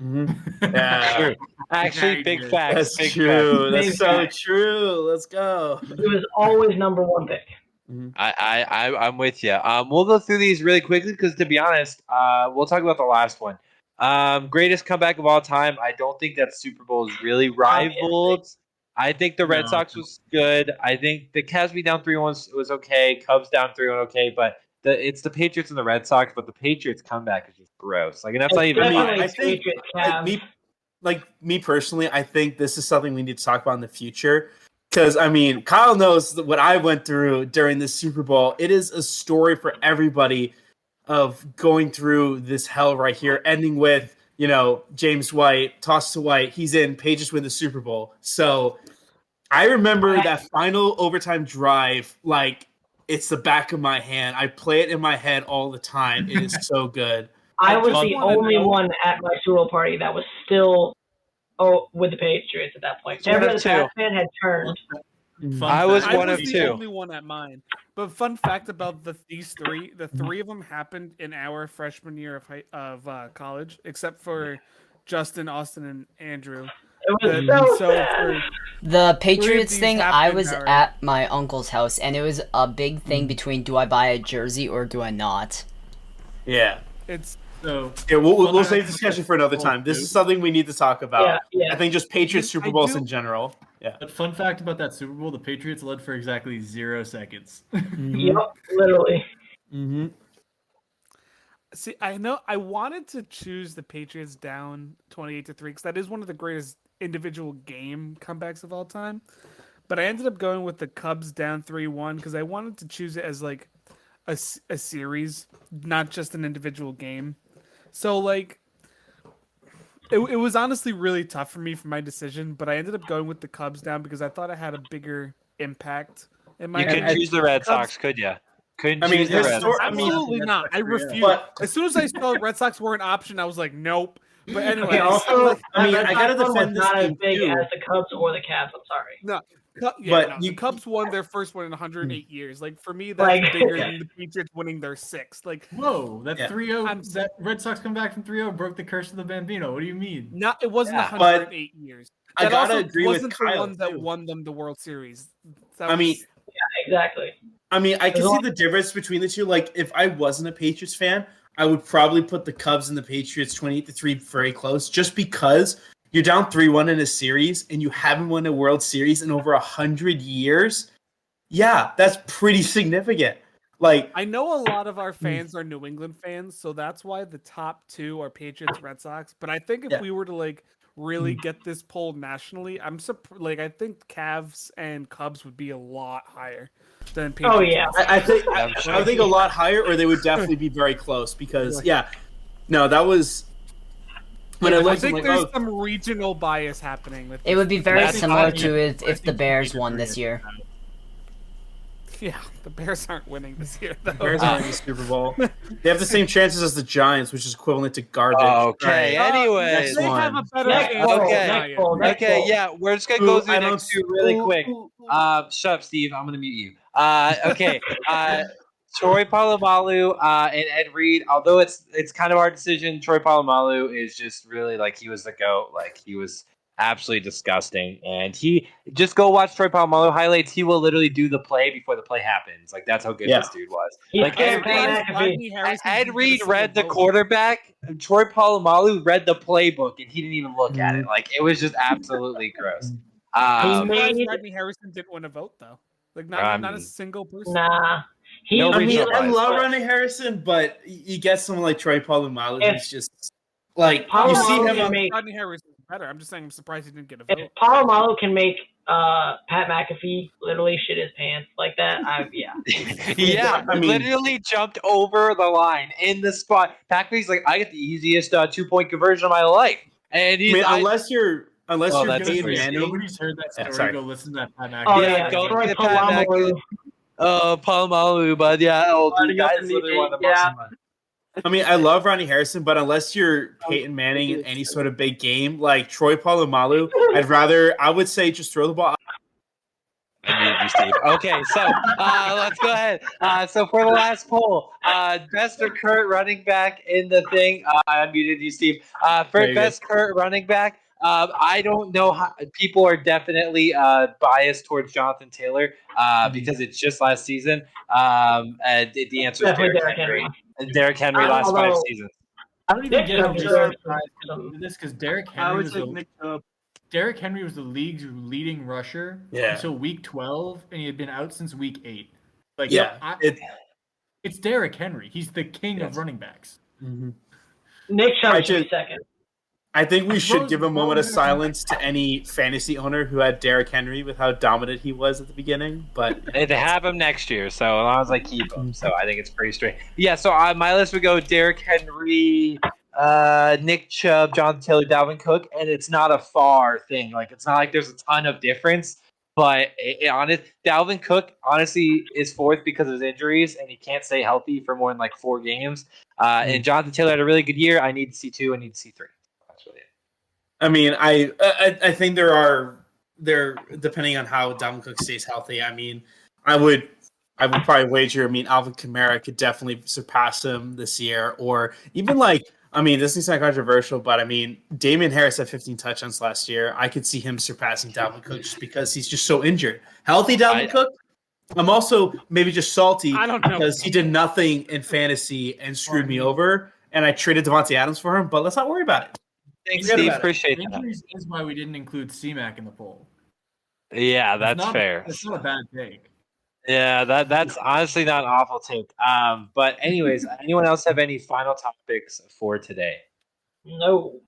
[laughs] Yeah, Actually, Yeah, big he did. facts. that's big true. Big That's so facts. true. Let's go. He was always number one pick. I, I, I I'm with you. Um, we'll go through these really quickly because, to be honest, uh, we'll talk about the last one. Um, greatest comeback of all time. I don't think that Super Bowl is really rivaled. I think the Red No. Sox was good. I think the Cavs beat down three one was, was okay. Cubs down three one okay, but the it's the Patriots and the Red Sox. But the Patriots comeback is just gross. Like, and that's not even. I mean, I think- Like me, like me personally, I think this is something we need to talk about in the future. Because I mean, Kyle knows what I went through during the Super Bowl. It is a story for everybody of going through this hell right here, ending with you know James White tossed to White. He's in. Pages win the Super Bowl. So I remember I- that final overtime drive like it's the back of my hand. I play it in my head all the time. It is so [laughs] good. I I was the only know- one at my Super Bowl party that was still oh with the Patriots at that point. One Every of other two. Pats fan had turned. Fun I was fact- I one was of the two. only one at mine. But fun fact about the these three, the three of them happened in our freshman year of high, of uh, college, except for Justin, Austin, and Andrew. It was The- so, so The Patriots thing, I was Howard. at my uncle's house, and it was a big thing between do I buy a jersey or do I not? Yeah. it's So Yeah, we'll, we'll, Well, we'll save the discussion for another time. This is something we need to talk about. yeah, yeah. I think just Patriots Super Bowls in general. Yeah. But fun fact about that Super Bowl: the Patriots led for exactly zero seconds. [laughs] Yep, literally. Mm-hmm. see, I know I wanted to choose the Patriots down twenty-eight to three because that is one of the greatest individual game comebacks of all time. But I ended up going with the Cubs down three-one because I wanted to choose it as like a, a series, not just an individual game. So like it, it was honestly really tough for me for my decision, but I ended up going with the Cubs down because I thought it had a bigger impact in my You could I- choose the Red Cubs- Sox, could you? Couldn't I mean, choose the Red Sox. Absolutely not. I refuse. But as soon as I saw Red Sox were an option, I was like, nope. But anyway, also, I mean, that I gotta Red Sox one defend was not as big too. as the Cubs or the Cavs. I'm sorry. Cu- yeah, But no, you- the Cubs won their [laughs] first one in 108 years. Like for me, that's Like- bigger than the Patriots winning their sixth. Like Whoa, that Yeah. 3-0 that Red Sox come back from 3-0 broke the curse of the Bambino. What do you mean? not it wasn't Yeah. But 108 years. I gotta also agree with wasn't Kyle, the one that too. won them the World Series. That I mean, was- Exactly. I mean, I can see the difference between the two. Like, if I wasn't a Patriots fan, I would probably put the Cubs and the Patriots 28 to 3 very close just because you're down 3 1 in a series and you haven't won a World Series in over 100 years. Yeah, that's pretty significant. Like, I know a lot of our hmm. fans are New England fans, so that's why the top two are Patriots, Red Sox. But I think if Yeah. we were to like really hmm. get this poll nationally, I'm surprised. Like I think Cavs and Cubs would be a lot higher than. Oh, yeah. I, I think I, I think a lot higher, or they would definitely be very close because [laughs] yeah, no, that was when I I looked. I'm think like, there's oh, some regional bias happening with. It would be very That's similar to it I if the Bears won this year. [laughs] Yeah, the Bears aren't winning this year though. Bears aren't in the [laughs] Super Bowl. They have the same chances as the Giants, which is equivalent to garbage. Okay, Right. anyways. they have a one. better Next answer poll, Okay. next Giants. poll, next Okay, yeah, we're just gonna go through I the next two really quick. who- who- Uh, shut up, Steve. I'm gonna mute you. Uh, okay. [laughs] Uh, Troy Polamalu uh, and Ed Reed. Although it's it's kind of our decision, Troy Polamalu is just really like he was the goat. Like he was absolutely disgusting. And he just go watch Troy Polamalu highlights. He will literally do the play before the play happens. Like that's how good Yeah. this dude was. He's Like, scared Ed of Reed- Pat McAfee. Rodney Harrison's Ed Reed read the vote. quarterback. Troy Polamalu read the playbook, and he didn't even look at it. Like it was just absolutely [laughs] gross. He Um, I'm made- surprised Rodney Harrison didn't win a vote though. Like not Um, not a single person. Nah. He, No I mean, regional I bias. love Ronnie Harrison, but you get someone like Troy Polamalu, If- who's just like you Polamalu see him on make Rodney Harrison's better. I'm just saying I'm surprised he didn't get a if vote. Polamalu can make uh, Pat McAfee literally shit his pants like that. I yeah. [laughs] [laughs] yeah, I mean- literally jumped over the line in the spot. Packers like I get the easiest uh, two point conversion of my life, and I mean, I- unless you're unless Oh, you're that's Peyton. Manning. Nobody's heard that Yeah, story. sorry. Go listen to that Pat McAfee. Oh Yeah, yeah, go Troy to Pat Polamalu. Uh Polamalu, but yeah, oh, Starting dude, up that in is the literally one of the eight, most. yeah. I mean, I love Ronnie Harrison, but unless you're Peyton Manning in any sort of big game like Troy Polamalu, I'd [laughs] rather I would say just throw the ball. I muted you, Steve. Okay, so uh, let's go ahead. Uh, so for the last poll, uh, best or Kurt running back in the thing. Uh, I unmuted you, Steve. Uh, for There you go. best Kurt running back, uh, I don't know how people are definitely uh, biased towards Jonathan Taylor uh, because it's just last season. Um, and the- the answer is Derrick Derrick Henry. Henry. Derrick Henry last five seasons. I don't even Nick get how Chubb you're deserves surprised some- to this because Derrick Henry was take the Derrick Henry was the league's leading rusher Yeah. until week 12, and he had been out since week 8. Like, Yeah, I- it- it's Derrick Henry. He's the king Yes. of running backs. Nick Chubb I should be second. I think we I should give a moment of silence to any fantasy owner who had Derrick Henry with how dominant he was at the beginning. But [laughs] They they have him next year, so as long as I keep him, so I think it's pretty straight. Yeah, so uh, my list would go Derrick Henry, uh, Nick Chubb, John Taylor, Dalvin Cook, and it's not a far thing. Like it's not like there's a ton of difference, but it, it, honest, Dalvin Cook honestly is fourth because of his injuries, and he can't stay healthy for more than like four games. Uh, and Jonathan Taylor had a really good year. I need C two. I need C three. That's really it. I mean, I I, I think there are there depending on how Dalvin Cook stays healthy. I mean, I would I would probably wager. I mean, Alvin Kamara could definitely surpass him this year, or even like I mean, this is not controversial, but I mean, Damien Harris had 15 touchdowns last year. I could see him surpassing Dalvin Cook just because he's just so injured. Healthy Dalvin I- Cook. I'm also maybe just salty I don't know. because he did nothing in fantasy and screwed me over, and I traded Davante Adams for him. But let's not worry about it. Thanks, Steve. about it. Appreciate that. Injuries is why we didn't include CMAC in the poll. Yeah, It's that's not- fair. It's not a bad take. Yeah, that that's honestly not an awful take. Um, but anyways, [laughs] anyone else have any final topics for today? No.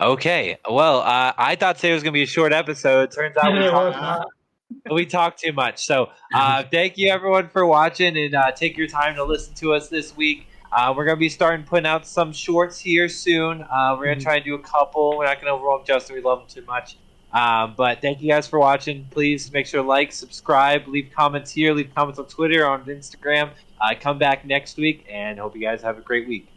Okay, well, uh, I thought today was gonna be a short episode. Turns out we [laughs] talked, [laughs] we talked too much. So, uh, thank you everyone for watching and uh, take your time to listen to us this week. Uh, we're gonna be starting putting out some shorts here soon. Uh, we're gonna try and do a couple. We're not gonna overwhelm Justin. We love him too much. Um, but thank you guys for watching. Please make sure to like, subscribe, leave comments here, leave comments on Twitter, on Instagram. Uh, come back next week, and hope you guys have a great week.